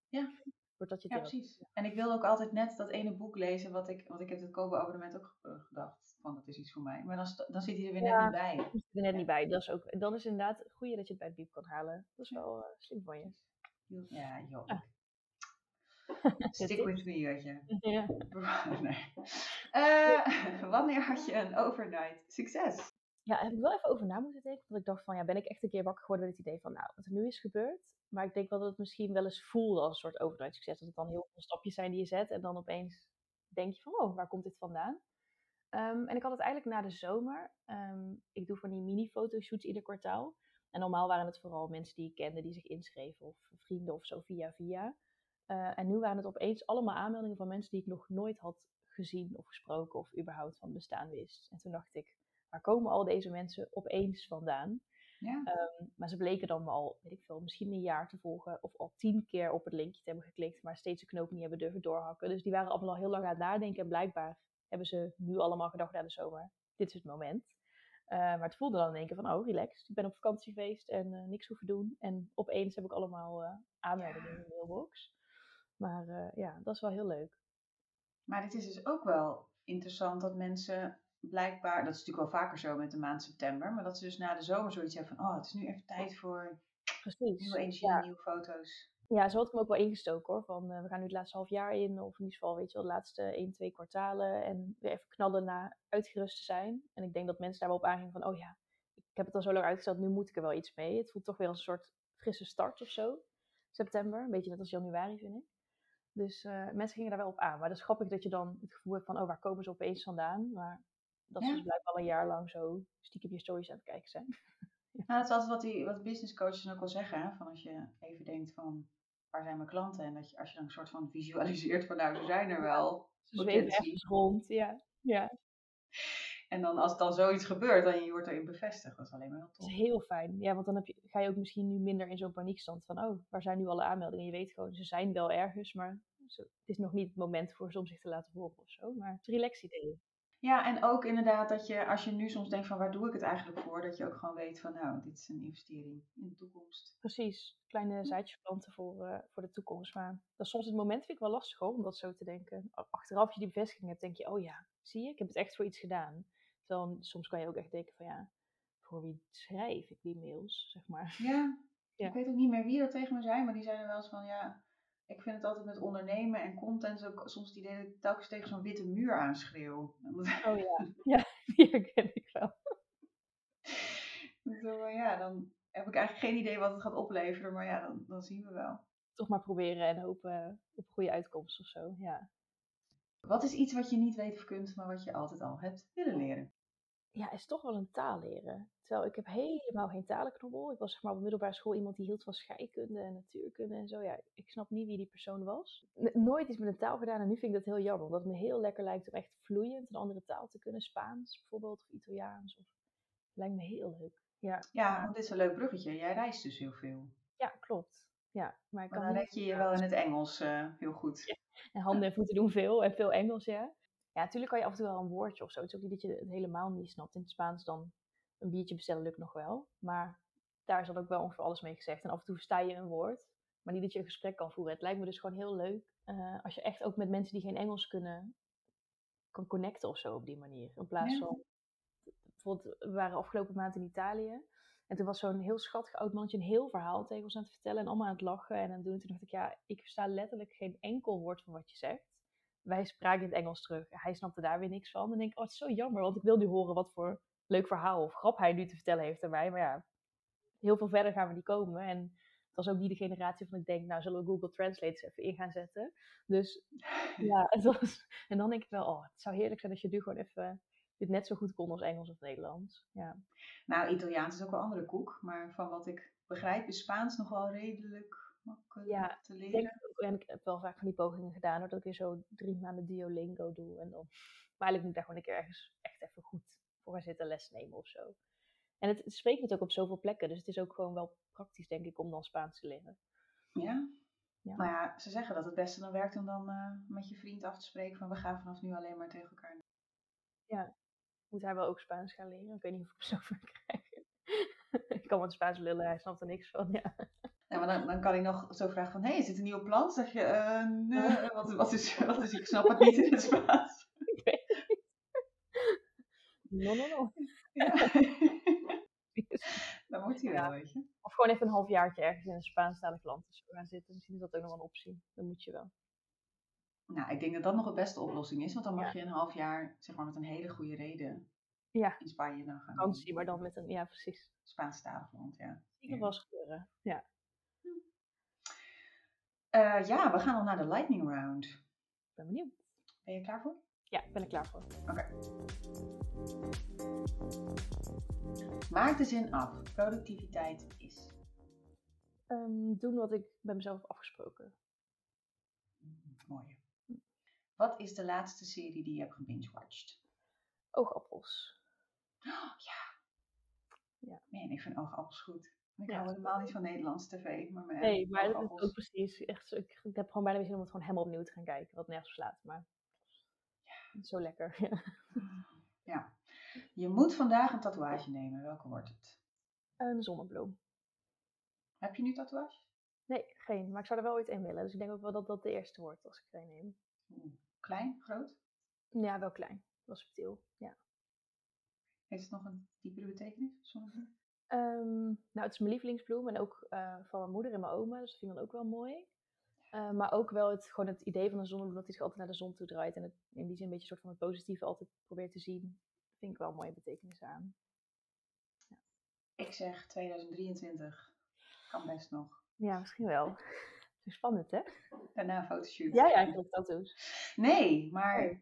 Ja. wordt dat je Ja, precies. En ik wil ook altijd net dat ene boek lezen wat ik, want ik heb het Kobo-abonnement ook eh, gedacht van dat is iets voor mij. Maar dan, dan zit hij er weer net niet bij. Dat is er net niet bij. Dat is ook, dan is het inderdaad het goede dat je het bij de biep kan halen. Dat is wel eh, slim van je. Ja, joh. Ah. Stick with me, weet je. Ja. nee. Wanneer had je een overnight succes? Ja, heb ik wel even over na moeten denken. Want ik dacht van, ja, ben ik echt een keer wakker geworden met het idee van, nou, wat er nu is gebeurd. Maar ik denk wel dat het misschien wel eens voelde als een soort overnight succes. Dat het dan heel veel stapjes zijn die je zet. En dan opeens denk je van, oh, waar komt dit vandaan? Ehm, en ik had het eigenlijk na de zomer. Ehm, ik doe van die mini-fotoshoots ieder kwartaal. En normaal waren het vooral mensen die ik kende die zich inschreven. Of vrienden of zo via via. Eh, en nu waren het opeens allemaal aanmeldingen van mensen die ik nog nooit had gezien of gesproken. Of überhaupt van bestaan wist. En toen dacht ik, waar komen al deze mensen opeens vandaan? Ja. Ehm, maar ze bleken dan al, weet ik veel, misschien een jaar te volgen. Of al tien keer op het linkje te hebben geklikt, maar steeds de knoop niet hebben durven doorhakken. Dus die waren allemaal al heel lang aan het nadenken. En blijkbaar hebben ze nu allemaal gedacht na de zomer, dit is het moment. Eh, maar het voelde dan in één keer van, oh relax, ik ben op vakantie geweest en eh, niks hoeven doen. En opeens heb ik allemaal eh, aanmeldingen in de mailbox. Maar eh, ja, dat is wel heel leuk. Maar het is dus ook wel interessant dat mensen blijkbaar, dat is natuurlijk wel vaker zo met de maand september, maar dat ze dus na de zomer zoiets hebben van, oh, het is nu even tijd voor Precies. nieuwe energie, Ja. nieuwe foto's. Ja, zo had ik hem ook wel ingestoken hoor. Van we gaan nu het laatste half jaar in, of in ieder geval, weet je wel, de laatste 1, 2 kwartalen. En weer even knallen na uitgerust te zijn. En ik denk dat mensen daar wel op aangingen van, oh ja, ik heb het al zo lang uitgesteld, nu moet ik er wel iets mee. Het voelt toch weer als een soort frisse start of zo. September, een beetje net als januari vind ik. Dus eh, mensen gingen daar wel op aan. Maar dat is grappig dat je dan het gevoel hebt van, oh, waar komen ze opeens vandaan? Maar dat ze Ja. blijkbaar al een jaar lang zo stiekem je stories aan het kijken zijn. Nou, dat is altijd wat, die, wat business coaches ook wel zeggen, hè? van als je even denkt van, waar zijn mijn klanten? En dat je, als je dan een soort van visualiseert van, nou, ze zijn er wel. Ze zweven ergens rond, ja. ja. En dan als dan zoiets gebeurt, dan je wordt erin bevestigd. Dat is alleen maar heel Dat tof. is heel fijn. Ja, want dan heb je, ga je ook misschien nu minder in zo'n paniekstand van, oh, waar zijn nu alle aanmeldingen? Je weet gewoon, ze zijn wel ergens, maar het is nog niet het moment voor ze om zich te laten horen of zo. Maar het is een relax idee. Ja, en ook inderdaad dat je, als je nu soms denkt van, waar doe ik het eigenlijk voor? Dat je ook gewoon weet van, nou, dit is een investering in de toekomst. Precies, kleine zaadjes planten voor, eh, voor de toekomst. Maar dat soms het moment vind ik wel lastig hoor, om dat zo te denken. Achteraf als je die bevestiging hebt, denk je, oh ja, zie je, ik heb het echt voor iets gedaan. Terwijl soms kan je ook echt denken van, ja, voor wie schrijf ik die mails, zeg maar. Ja, Ja. Ik weet ook niet meer wie dat tegen me zei, maar die zeiden wel eens van ja, ik vind het altijd met ondernemen en content ook soms het idee dat ik telkens tegen zo'n witte muur aanschreeuw. Oh ja, ja, die herken ik wel. Van, ja, dan heb ik eigenlijk geen idee wat het gaat opleveren, maar ja, dan, dan zien we wel. Toch maar proberen en hopen op een goede uitkomst of zo. Ja. Wat is iets wat je niet weet of kunt, maar wat je altijd al hebt willen leren? Ja, is toch wel een taal leren. Terwijl ik heb helemaal geen talenknobbel. Ik was zeg maar op middelbare school iemand die hield van scheikunde en natuurkunde en zo. Ja, ik snap niet wie die persoon was. Nooit iets met een taal gedaan en nu vind ik dat heel jammer. Omdat het me heel lekker lijkt om echt vloeiend een andere taal te kunnen. Spaans bijvoorbeeld of Italiaans. Of... Lijkt me heel leuk. Ja, Ja, want dit is een leuk bruggetje. Jij reist dus heel veel. ja klopt. Ja, maar ik Maar dan red je je wel in het Engels eh, heel goed. En handen en voeten doen veel en veel Engels, ja. Ja, natuurlijk kan je af en toe wel een woordje of zo. Het is ook niet dat je het helemaal niet snapt. In het Spaans dan een biertje bestellen lukt nog wel. Maar daar is dan ook wel ongeveer alles mee gezegd. En af en toe versta je een woord, maar niet dat je een gesprek kan voeren. Het lijkt me dus gewoon heel leuk eh, als je echt ook met mensen die geen Engels kunnen, kan connecten of zo op die manier. In plaats Ja. van, bijvoorbeeld, we waren afgelopen maand in Italië. En toen was zo'n heel schattig oud mannetje een heel verhaal tegen ons aan het vertellen en allemaal aan het lachen en aan het doen. En toen dacht ik, ja, ik versta letterlijk geen enkel woord van wat je zegt. Wij spraken in het Engels terug. Hij snapte daar weer niks van. En denk ik, oh, het is zo jammer, want ik wil nu horen wat voor leuk verhaal of grap hij nu te vertellen heeft erbij. Maar ja, heel veel verder gaan we niet komen. En het was ook niet de generatie van ik denk, nou zullen we Google Translate eens even in gaan zetten. Dus ja, het was, en dan denk ik wel, oh, het zou heerlijk zijn als je nu gewoon even dit net zo goed kon als Engels of Nederlands. Ja. Nou, Italiaans is ook wel andere koek. Maar van wat ik begrijp is Spaans nog wel redelijk makkelijk Ja, te leren. denk en ik heb wel vaak van die pogingen gedaan, hoor, dat ik weer zo drie maanden Duolingo doe. En dan, maar eigenlijk moet ik daar gewoon een keer ergens echt even goed voor gaan zitten les nemen of zo. En het, het spreekt het ook op zoveel plekken, dus het is ook gewoon wel praktisch, denk ik, om dan Spaans te leren. Ja? Ja. Nou ja, ze zeggen dat het beste dan werkt om dan eh, met je vriend af te spreken van we gaan vanaf nu alleen maar tegen elkaar. Moet hij wel ook Spaans gaan leren? Ik weet niet of ik hem zo ver krijg. ik kan wat Spaans lullen, hij snapt er niks van. Ja. Ja, maar dan, dan kan ik nog zo vragen van, hé, hey, is dit een nieuw plan? Zeg je, eh, nee, wat, wat, is, wat is, ik snap het niet in het Spaans. ik weet het niet. No, no, no. Ja. dan moet hij wel, weet je. Of gewoon even een halfjaartje ergens in een Spaanstalig land gaan zitten. Misschien is dat ook nog een optie. Dat moet je wel. Nou, ik denk dat dat nog de beste oplossing is, want dan mag Ja. je een half jaar, zeg maar met een hele goede reden, Ja. in Spanje dan gaan. Vakantie, maar dan met een... Ja, precies. Spaanstalig land, ja. Nog wel eens gebeuren. Ja. Eh, ja, we gaan al naar de lightning round. Ik ben benieuwd. Ben je klaar voor? Ja, ik ben er klaar voor. Oké. Maak de zin af. Productiviteit is. Ehm, doen wat ik bij mezelf heb afgesproken. Mooi. Wat is de laatste serie die je hebt gebingewatcht? Oogappels. Oh, ja. Ja. Man, ik vind oogappels goed. Ik Ja. hou helemaal niet van Nederlandse tv, maar Nee, maar dat is ook precies. Echt, ik, ik heb gewoon bijna zin om het gewoon helemaal opnieuw te gaan kijken. Wat nergens slaat, maar... Zo lekker. Ja. Je moet vandaag een tatoeage nemen. Welke wordt het? Een zonnebloem. Heb je nu tatoeage? Nee, geen. Maar ik zou er wel ooit een willen. Dus ik denk ook wel dat dat de eerste wordt als ik er een neem. Klein? Groot? Ja, wel klein. Wel subtiel. Ja. Heeft het nog een diepere betekenis? Zonnebloem? Ehm, nou, het is mijn lievelingsbloem en ook eh, van mijn moeder en mijn oma, dus dat vind ik dan ook wel mooi. Eh, maar ook wel het, gewoon het idee van een zonnebloem dat hij zich altijd naar de zon toe draait en het in die zin een beetje een soort van het positieve altijd probeert te zien. vind ik wel een mooie betekenis aan. Ik zeg 2023. Kan best nog. Ja, misschien wel. Het is spannend, hè? Daarna een fotoshoot. Jij eigenlijk tattoos? Nee, maar Oh.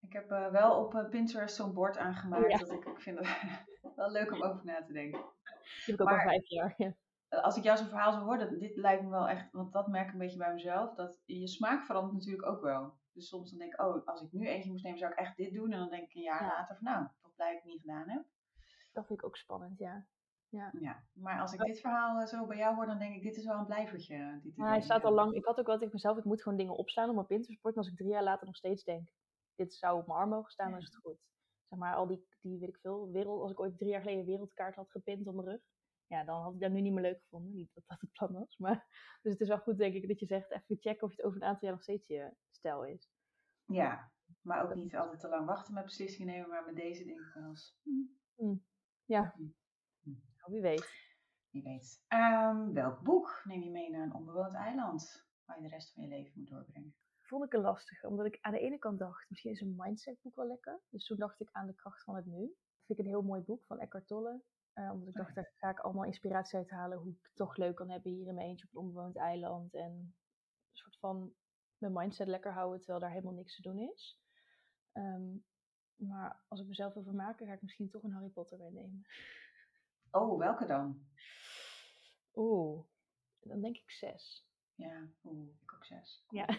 ik heb eh, wel op Pinterest zo'n bord aangemaakt. Ja. Dat ik, ik vind het wel leuk om over na te denken. Die heb ik ook al vijf jaar. Ja. Eh, Als ik jou zo'n verhaal zou horen, dit lijkt me wel echt, want dat merk ik een beetje bij mezelf, dat je smaak verandert natuurlijk ook wel. Dus soms dan denk ik, oh, als ik nu eentje moest nemen, zou ik echt dit doen. En dan denk ik een jaar Ja. later van, nou, toch blij dat ik het niet gedaan heb. Dat vind ik ook spannend, ja. Ja, maar als ik dit verhaal eh, zo bij jou hoor, dan denk ik, dit is wel een blijvertje. eh, Dit hij staat al lang. Ik had ook wel tegen mezelf, ik moet gewoon dingen opslaan op mijn Pinterest-bord. En als ik drie jaar later nog steeds denk, dit zou op mijn arm mogen staan, dan is het goed. Zeg maar, al die, die weet ik veel, wereld, als ik ooit drie jaar geleden wereldkaart had gepint op mijn rug. Ja, dan had ik dat nu niet meer leuk gevonden. Niet dat dat het plan was. Maar, dus het is wel goed, denk ik, dat je zegt, even checken of het over een aantal jaar nog steeds je stijl is. Ja, maar ook niet altijd te lang wachten met beslissingen nemen, maar met deze denk ik wel eens. hm, Ja, Hm. nou, wie weet. Wie weet. Ehm, welk boek neem je mee naar een onbewoond eiland waar je de rest van je leven moet doorbrengen? Vond ik een lastige, omdat ik aan de ene kant dacht, misschien is een mindsetboek wel lekker. Dus toen dacht ik aan de kracht van het nu. Dat vind ik een heel mooi boek van Eckhart Tolle. Uh, omdat ik dacht, daar ga ik allemaal inspiratie uit halen hoe ik het toch leuk kan hebben hier in mijn eentje op een onbewoond eiland. En een soort van mijn mindset lekker houden terwijl daar helemaal niks te doen is. Ehm, maar als ik mezelf wil vermaken, ga ik misschien toch een Harry Potter meenemen. Oh, welke dan? Oeh, dan denk ik zes. Ja, oeh, ik ook zes. Ja.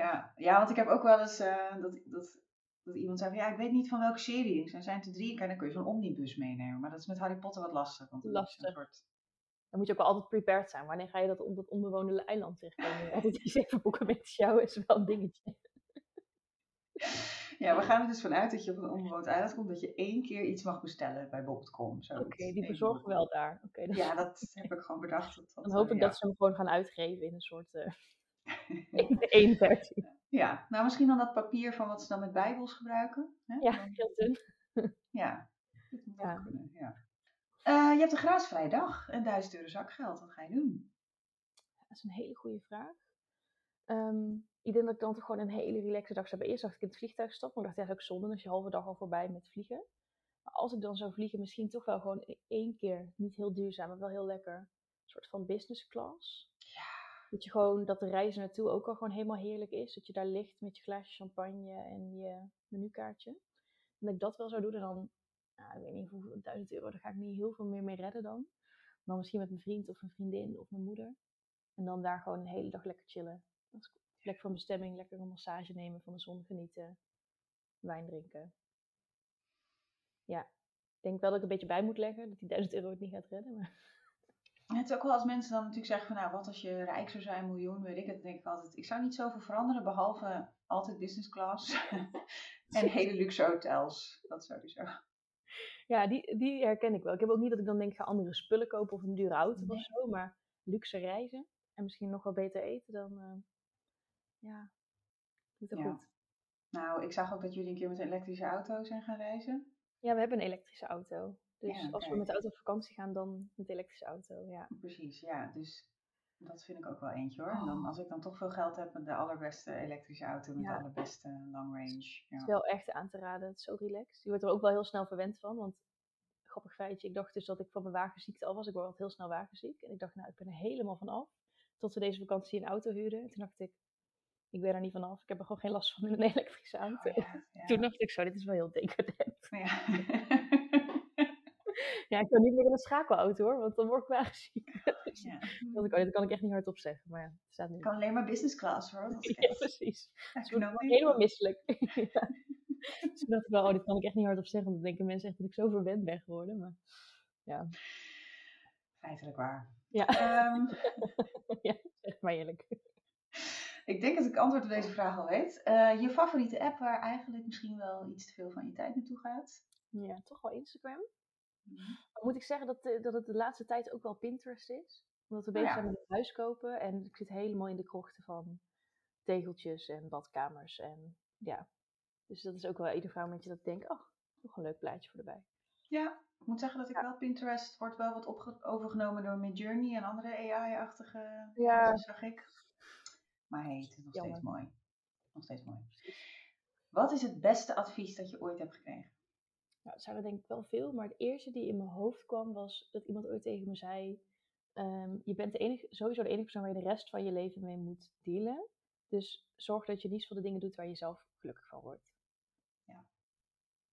ja. ja, want ik heb ook wel eens uh, dat, dat, dat iemand zei van, ja, ik weet niet van welke serie. Er zijn er drie, en dan kun je zo'n omnibus meenemen. Maar dat is met Harry Potter wat lastig. Want lastig. Soort... Dan moet je ook wel altijd prepared zijn. Wanneer ga je dat op dat onbewoonde eiland terechtkomen? altijd die zeven boeken met jou is wel een dingetje. Ja, we gaan er dus vanuit dat je op een onbewoond eiland komt, dat je één keer iets mag bestellen bij bol.com. Oké, die bezorgen wel daar. Okay, dus... Ja, dat heb ik gewoon bedacht. Dat, dan hoop ik eh, dat ze hem gewoon gaan uitgeven in een soort uh, één versie. Ja, nou misschien dan dat papier van wat ze dan met bijbels gebruiken. Hè? Ja, heel dun. ja, dat moet ja. ook kunnen, ja. Uh, je hebt een graasvrije dag en 1000 euro zakgeld. Wat ga je doen? Dat is een hele goede vraag. Um, ik denk dat ik dan toch gewoon een hele relaxe dag zou hebben. Eerst dacht ik in het vliegtuig stappen, maar ik dacht ja, ook zonde, dan is je halve dag al voorbij met vliegen. Maar als ik dan zou vliegen, misschien toch wel gewoon e-, één keer, niet heel duurzaam, maar wel heel lekker, een soort van business class. Ja. Dat je gewoon, dat de reis naartoe ook al gewoon helemaal heerlijk is. Dat je daar ligt met je glaasje champagne en je menukaartje. En dat ik dat wel zou doen en dan, nou, ik weet niet hoeveel, duizend euro, daar ga ik niet heel veel meer mee redden dan. Dan misschien met mijn vriend of een vriendin of mijn moeder. En dan daar gewoon een hele dag lekker chillen. Dat is plek van bestemming, lekker een massage nemen, van de zon genieten, wijn drinken. Ja, ik denk wel dat ik een beetje bij moet leggen, dat die 1000 euro het niet gaat redden. Maar... Het is ook wel als mensen dan natuurlijk zeggen van nou, wat als je rijk zou zijn, miljoen, weet ik het, denk ik altijd, ik zou niet zoveel veranderen, behalve altijd business class en hele luxe hotels, dat sowieso. Ja, die, die herken ik wel. Ik heb ook niet dat ik dan denk, ga andere spullen kopen of een dure auto of zo, maar luxe reizen en misschien nog wel beter eten dan, uh, ja, niet ja. goed. Nou, ik zag ook dat jullie een keer met een elektrische auto zijn gaan reizen. Ja, we hebben een elektrische auto. Dus als we met de auto op vakantie gaan, dan met de elektrische auto, ja. Precies, ja. Dus dat vind ik ook wel eentje hoor. En dan, oh. als ik dan toch veel geld heb met de allerbeste elektrische auto, met de allerbeste long range. Ja. Het is wel echt aan te raden. Het is zo relaxed. Je wordt er ook wel heel snel verwend van. Want, grappig feitje, ik dacht dus dat ik van mijn wagenziekte al was. Ik word altijd heel snel wagenziek. En ik dacht, nou, ik ben er helemaal van af. Tot we deze vakantie een auto huurden. En toen dacht ik, ik ben er niet vanaf. Ik heb er gewoon geen last van in een elektrische oh auto. Toen dacht ik zo, dit is wel heel decadent. Ja. ja, ik kan niet meer in een schakelauto hoor, want dan word ik wel ziek. Dus ja. dat, kan, dat kan ik echt niet hardop zeggen, maar ja, het staat nu. Ik kan alleen maar business class hoor. ja, precies. Dus helemaal misselijk. ja. Dus toen dacht ik wel, oh, dit kan ik echt niet hardop zeggen, want dan denken mensen echt dat ik zo verwend ben geworden. Maar ja. Feitelijk waar. Ja, um... ja zeg maar eerlijk. Ik denk dat ik antwoord op deze vraag al weet. Uh, je favoriete app waar eigenlijk misschien wel iets te veel van je tijd naartoe gaat? Ja, toch wel Instagram. Mm Moet ik zeggen dat, dat het de laatste tijd ook wel Pinterest is? Omdat we bezig oh zijn met het huis kopen en ik zit helemaal in de krochten van tegeltjes en badkamers. En ja, dus dat is ook wel ieder momentje dat ik denk, oh, nog een leuk plaatje voor erbij. Ja, ik moet zeggen dat ik wel Pinterest wordt wel wat overgenomen door Midjourney en andere AI-achtige. Ja, zag ik. Maar hey, het is nog steeds mooi. Nog steeds mooi. Wat is het beste advies dat je ooit hebt gekregen? Nou, het zijn er denk ik wel veel, maar het eerste die in mijn hoofd kwam was dat iemand ooit tegen me zei: ehm, Je bent de enige, sowieso de enige persoon waar je de rest van je leven mee moet dealen. Dus zorg dat je niet voor de dingen doet waar je zelf gelukkig van wordt. Ja.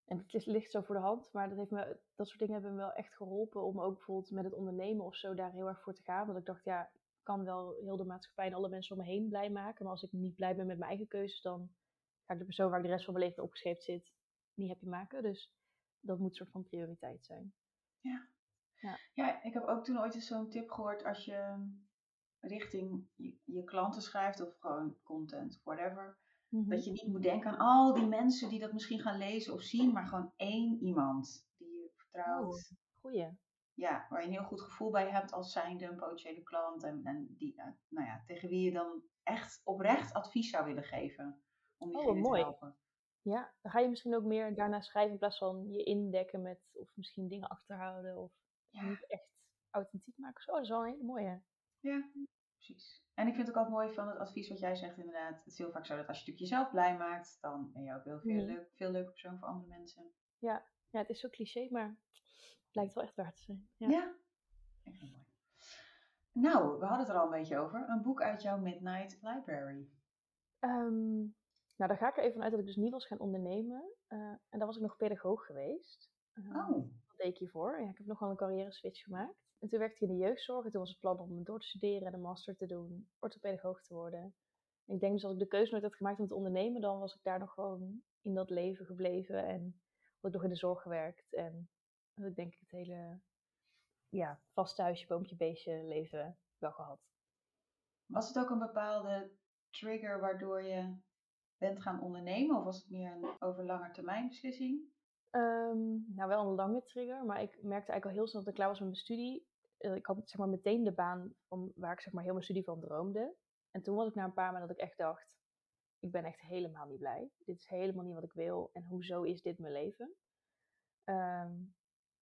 En het ligt zo voor de hand, maar dat, heeft me, dat soort dingen hebben me wel echt geholpen om ook bijvoorbeeld met het ondernemen of zo daar heel erg voor te gaan. Want ik dacht, ja, kan wel heel de maatschappij en alle mensen om me heen blij maken. Maar als ik niet blij ben met mijn eigen keuzes, dan ga ik de persoon waar ik de rest van mijn leven opgeschreven zit niet happy maken. Dus dat moet een soort van prioriteit zijn. Ja. Ja, ja ik heb ook toen ooit eens zo'n tip gehoord als je richting je, je, klanten schrijft of gewoon content, whatever. Mhm. Dat je niet moet denken aan al die mensen die dat misschien gaan lezen of zien, maar gewoon één iemand die je vertrouwt. Oh, goeie ja, waar je een heel goed gevoel bij hebt als zijnde een potentiële klant. En, en die, eh, nou ja, tegen wie je dan echt oprecht advies zou willen geven. Om die oh, mooi. te helpen. Ja, dan ga je misschien ook meer daarna schrijven in plaats van je indekken met of misschien dingen achterhouden of Ja. niet echt authentiek maken. Zo, dat is wel een hele mooie. Ja, precies. En ik vind het ook altijd mooi van het advies wat jij zegt inderdaad. Het is heel vaak zo dat als je natuurlijk jezelf blij maakt, dan ben je ook heel veel, Mhm. leuk, veel leuke persoon voor andere mensen. Ja, het is zo cliché, maar blijkt wel echt waar te zijn. Ja. Ja. Mooi. Nou, we hadden het er al een beetje over. Een boek uit jouw Midnight Library. Ehm, nou, daar ga ik er even vanuit dat ik dus niet was gaan ondernemen. Eh, en daar was ik nog pedagoog geweest. Ehm, Oh, Dat deed ik hiervoor. Ja, ik heb nog wel een carrière switch gemaakt. En toen werkte ik in de jeugdzorg. En toen was het plan om door te studeren en een master te doen. Orthopedagoog te worden. En ik denk dus als ik de keuze nooit had gemaakt om te ondernemen, dan was ik daar nog gewoon in dat leven gebleven. En had ik nog in de zorg gewerkt. En had ik denk ik het hele ja, vaste huisje, boompje, beestje leven wel gehad. was het ook een bepaalde trigger waardoor je bent gaan ondernemen? Of was het meer een over lange termijn beslissing? Ehm, nou, wel een lange trigger, maar ik merkte eigenlijk al heel snel dat ik klaar was met mijn studie. Eh, ik had zeg maar meteen de baan van, waar ik zeg maar heel mijn studie van droomde. En toen was ik na een paar maanden dat ik echt dacht, ik ben echt helemaal niet blij. Dit is helemaal niet wat ik wil en hoezo is dit mijn leven? Ehm,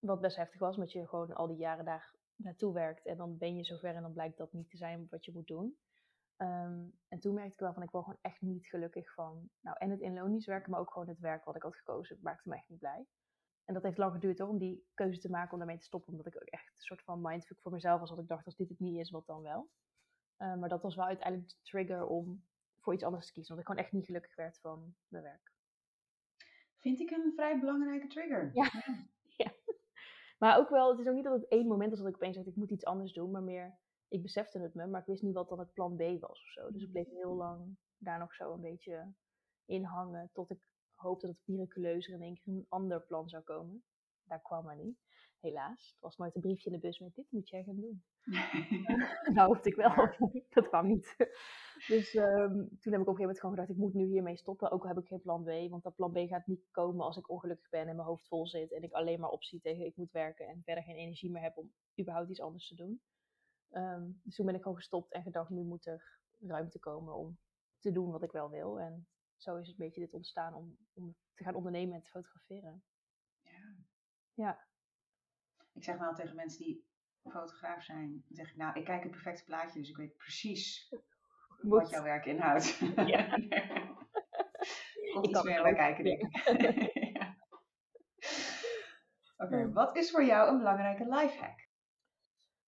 wat best heftig was, omdat je gewoon al die jaren daar naartoe werkt en dan ben je zover en dan blijkt dat niet te zijn wat je moet doen. Ehm, en toen merkte ik wel van, ik word gewoon echt niet gelukkig van, nou en het inlonisch werken, maar ook gewoon het werk wat ik had gekozen, maakte me echt niet blij. En dat heeft lang geduurd hoor, om die keuze te maken om daarmee te stoppen, omdat ik ook echt een soort van mindfuck voor mezelf was, wat ik dacht, als dit het niet is, wat dan wel. Eh, maar dat was wel uiteindelijk de trigger om voor iets anders te kiezen, omdat ik gewoon echt niet gelukkig werd van mijn werk. Vind ik een vrij belangrijke trigger. Ja. Maar ook wel, het is ook niet dat het één moment was dat ik opeens dacht, ik moet iets anders doen, maar meer, ik besefte het me, maar ik wist niet wat dan het plan B was of zo. Dus ik bleef heel lang daar nog zo een beetje in hangen, tot ik hoopte dat het miraculeus er in één keer een ander plan zou komen. Daar kwam maar niet, helaas. Het was nooit een briefje in de bus met, dit moet jij gaan doen. nou hoopte ik wel, dat kwam niet. Dus ehm, toen heb ik op een gegeven moment gewoon gedacht, ik moet nu hiermee stoppen, ook al heb ik geen plan B, want dat plan B gaat niet komen als ik ongelukkig ben en mijn hoofd vol zit en ik alleen maar opzie tegen ik moet werken en verder geen energie meer heb om überhaupt iets anders te doen. Ehm, dus toen ben ik gewoon gestopt en gedacht, nu moet er ruimte komen om te doen wat ik wel wil. En zo is het een beetje dit ontstaan om, om te gaan ondernemen en te fotograferen. Ja. Ik zeg nou tegen mensen die fotograaf zijn, dan zeg ik nou, ik kijk het perfecte plaatje, dus ik weet precies wat jouw werk inhoudt. Ja. Komt iets meer bij kijken, denk ik. Ja. Oké, Hmm. wat is voor jou een belangrijke lifehack?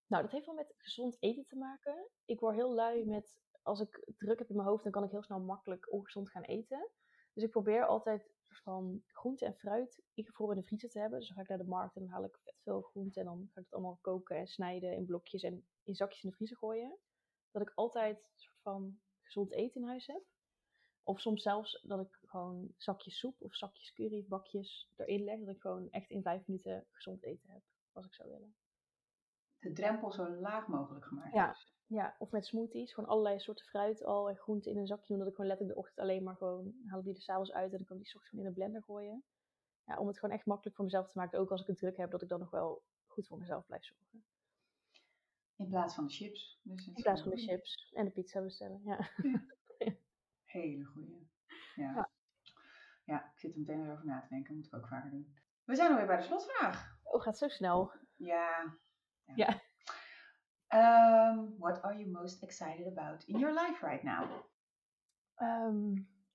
Nou, dat heeft wel met gezond eten te maken. Ik word heel lui met, als ik druk heb in mijn hoofd, dan kan ik heel snel makkelijk ongezond gaan eten. Dus ik probeer altijd van groente en fruit ingevroren in de vriezer te hebben. Dus dan ga ik naar de markt en dan haal ik vet veel groente en dan ga ik het allemaal koken en snijden in blokjes en in zakjes in de vriezer gooien. Dat ik altijd een soort van gezond eten in huis heb. Of soms zelfs dat ik gewoon zakjes soep of zakjes curry of bakjes erin leg. Dat ik gewoon echt in vijf minuten gezond eten heb, als ik zou willen. De drempel zo laag mogelijk gemaakt Ja. is. Ja, of met smoothies. Gewoon allerlei soorten fruit al en groenten in een zakje doen. Dat ik gewoon letterlijk de ochtend alleen maar gewoon... haal ik die er s'avonds uit en dan kan ik die 's ochtends gewoon in een blender gooien. Ja, om het gewoon echt makkelijk voor mezelf te maken. Ook als ik het druk heb, dat ik dan nog wel goed voor mezelf blijf zorgen. In plaats van de chips. Dus In plaats van de chips en de pizza bestellen. Ja. Hele goeie. Ja. Ja. ja. ik zit er meteen over na te denken. Moet ik ook vaker doen. We zijn alweer bij de slotvraag. Oh, gaat zo snel. Ja. Ja. Ehm, what are you most excited about in your life right now? Ehm,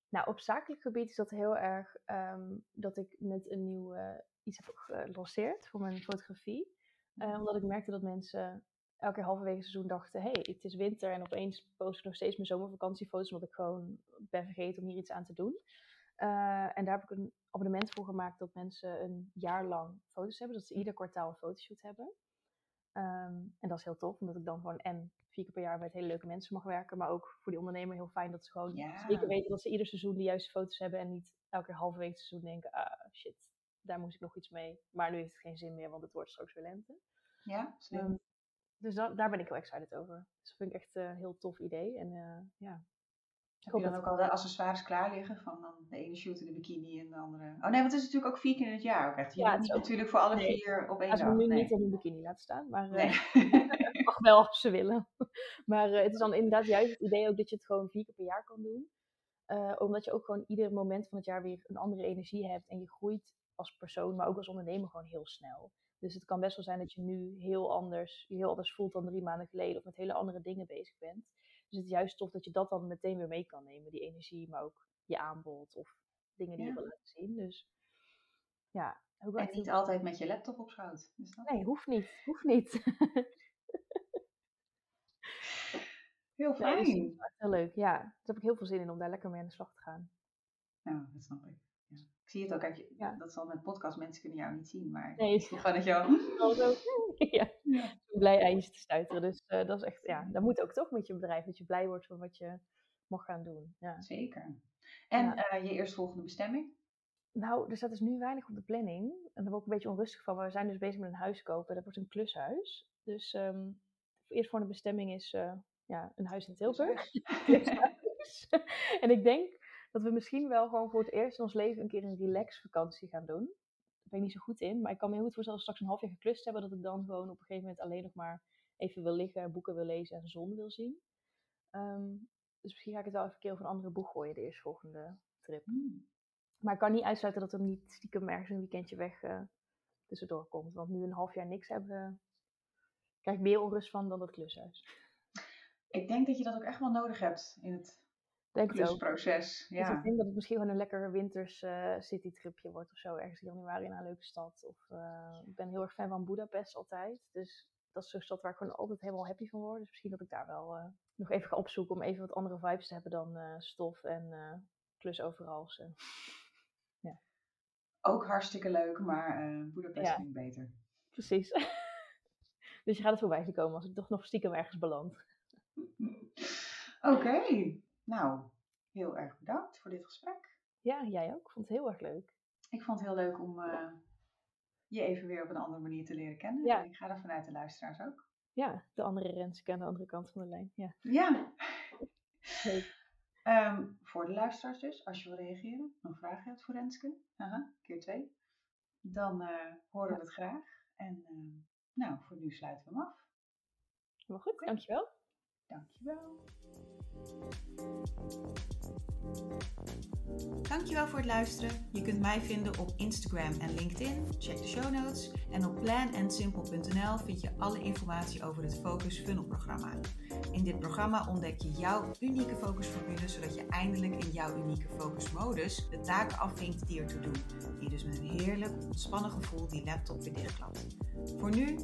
nou, op zakelijk gebied is dat heel erg ehm, dat ik net een nieuw eh, iets heb gelanceerd voor mijn fotografie. Eh, omdat ik merkte dat mensen elke keer halverwege het seizoen dachten, hé, hey, het is winter en opeens post ik nog steeds mijn zomervakantiefoto's, omdat ik gewoon ben vergeten om hier iets aan te doen. Eh, en daar heb ik een abonnement voor gemaakt dat mensen een jaar lang foto's hebben, dat ze ieder kwartaal een fotoshoot hebben. Ehm, en dat is heel tof, omdat ik dan gewoon en vier keer per jaar met hele leuke mensen mag werken, maar ook voor die ondernemer heel fijn dat ze gewoon Ja. zeker weten dat ze ieder seizoen de juiste foto's hebben en niet elke keer halverwege het seizoen denken, ah shit, daar moest ik nog iets mee. Maar nu heeft het geen zin meer, want het wordt straks weer lente. Ja, slim. Ehm, dus da- daar ben ik heel excited over. Dus dat vind ik echt eh, een heel tof idee. En eh, ja. Ik Heb je dan ook al de accessoires klaar liggen? Van dan de ene shoot in de bikini en de andere... Oh nee, want het is natuurlijk ook vier keer in het jaar ook echt. Je Ja, niet natuurlijk voor alle nee. vier op één Als we dag. nu nee. niet in een bikini laten staan, maar eh, Nee. mag wel als ze willen. maar eh, het is dan inderdaad juist het idee ook dat je het gewoon vier keer per jaar kan doen. Uh, omdat je ook gewoon ieder moment van het jaar weer een andere energie hebt. En je groeit als persoon, maar ook als ondernemer gewoon heel snel. Dus het kan best wel zijn dat je nu heel anders, je heel anders voelt dan drie maanden geleden. Of met hele andere dingen bezig bent. Dus het is juist tof dat je dat dan meteen weer mee kan nemen. Die energie, maar ook je aanbod of dingen die je wil laten zien. Dus ja. Ook en niet altijd met je laptop op schoot. Dus dat... Nee, hoeft niet. Hoeft niet. heel fijn. Heel leuk. Ja, daar heb ik heel veel zin in om daar lekker mee aan de slag te gaan. Nou, dat snap ik. Zie het ook, kijk, ja. dat zal met podcast, mensen kunnen jou niet zien, maar nee. ik gewoon dat jou... ja. ja. blij eindje te stuiteren, dus uh, dat is echt, ja, dat moet ook toch met je bedrijf, dat je blij wordt van wat je mag gaan doen. Ja. Zeker. En ja. uh, je eerstvolgende bestemming? Nou, er staat dus nu weinig op de planning. En daar word ik een beetje onrustig van. Maar we zijn dus bezig met een huis kopen. Dat wordt een klushuis. Dus um, eerst voor de bestemming is uh, ja, een huis in Tilburg. en ik denk dat we misschien wel gewoon voor het eerst in ons leven een keer een relax vakantie gaan doen. Daar ben ik niet zo goed in. Maar ik kan me heel goed voorstellen als we straks een half jaar geklust hebben. Dat ik dan gewoon op een gegeven moment alleen nog maar even wil liggen, boeken wil lezen en zon wil zien. Um, dus misschien ga ik het wel even een keer over een andere boeg gooien, de eerstvolgende trip. Mm. Maar ik kan niet uitsluiten dat er niet stiekem ergens een weekendje weg uh, tussendoor komt. Want nu een half jaar niks hebben, krijg ik meer onrust van dan dat klushuis. Ik denk dat je dat ook echt wel nodig hebt in het denk klusproces. Ja. Dus ik denk dat het misschien gewoon een lekker winters uh, citytripje wordt of zo. Ergens in januari naar een leuke stad. Of, uh, ik ben heel erg fan van Budapest altijd. Dus dat is zo'n stad waar ik gewoon altijd helemaal happy van word. Dus misschien dat ik daar wel uh, nog even ga opzoeken om even wat andere vibes te hebben dan stof en klus overal. Ja. Ook hartstikke leuk, maar Boedapest ja. vind ik beter. Precies. dus je gaat het voorbij zien komen als ik toch nog stiekem ergens beland. Oké, okay. Nou, heel erg bedankt voor dit gesprek. Ja, jij ook. Ik vond het heel erg leuk. Ik vond het heel leuk om je even weer op een andere manier te leren kennen. Ja. ik ga er vanuit de luisteraars ook. Ja, de andere Renske aan de andere kant van de lijn. Ja. ja. Um, voor de luisteraars dus, als je wil reageren, een vraag hebt voor Renske, Aha, keer twee, dan uh, horen we het graag. En uh, nou, voor nu sluiten we hem af. Helemaal goed, okay. dankjewel. Dankjewel. Dankjewel voor het luisteren. Je kunt mij vinden op Instagram en LinkedIn. Check de show notes. En op planandsimple.nl vind je alle informatie over het Focus Funnel programma. In dit programma ontdek je jouw unieke focusformule, zodat je eindelijk in jouw unieke focusmodus de taken afvinkt die ertoe doen. Die dus met een heerlijk ontspannen gevoel die laptop weer dichtklapt. Voor nu,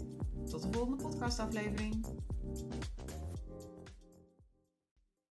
tot de volgende podcastaflevering.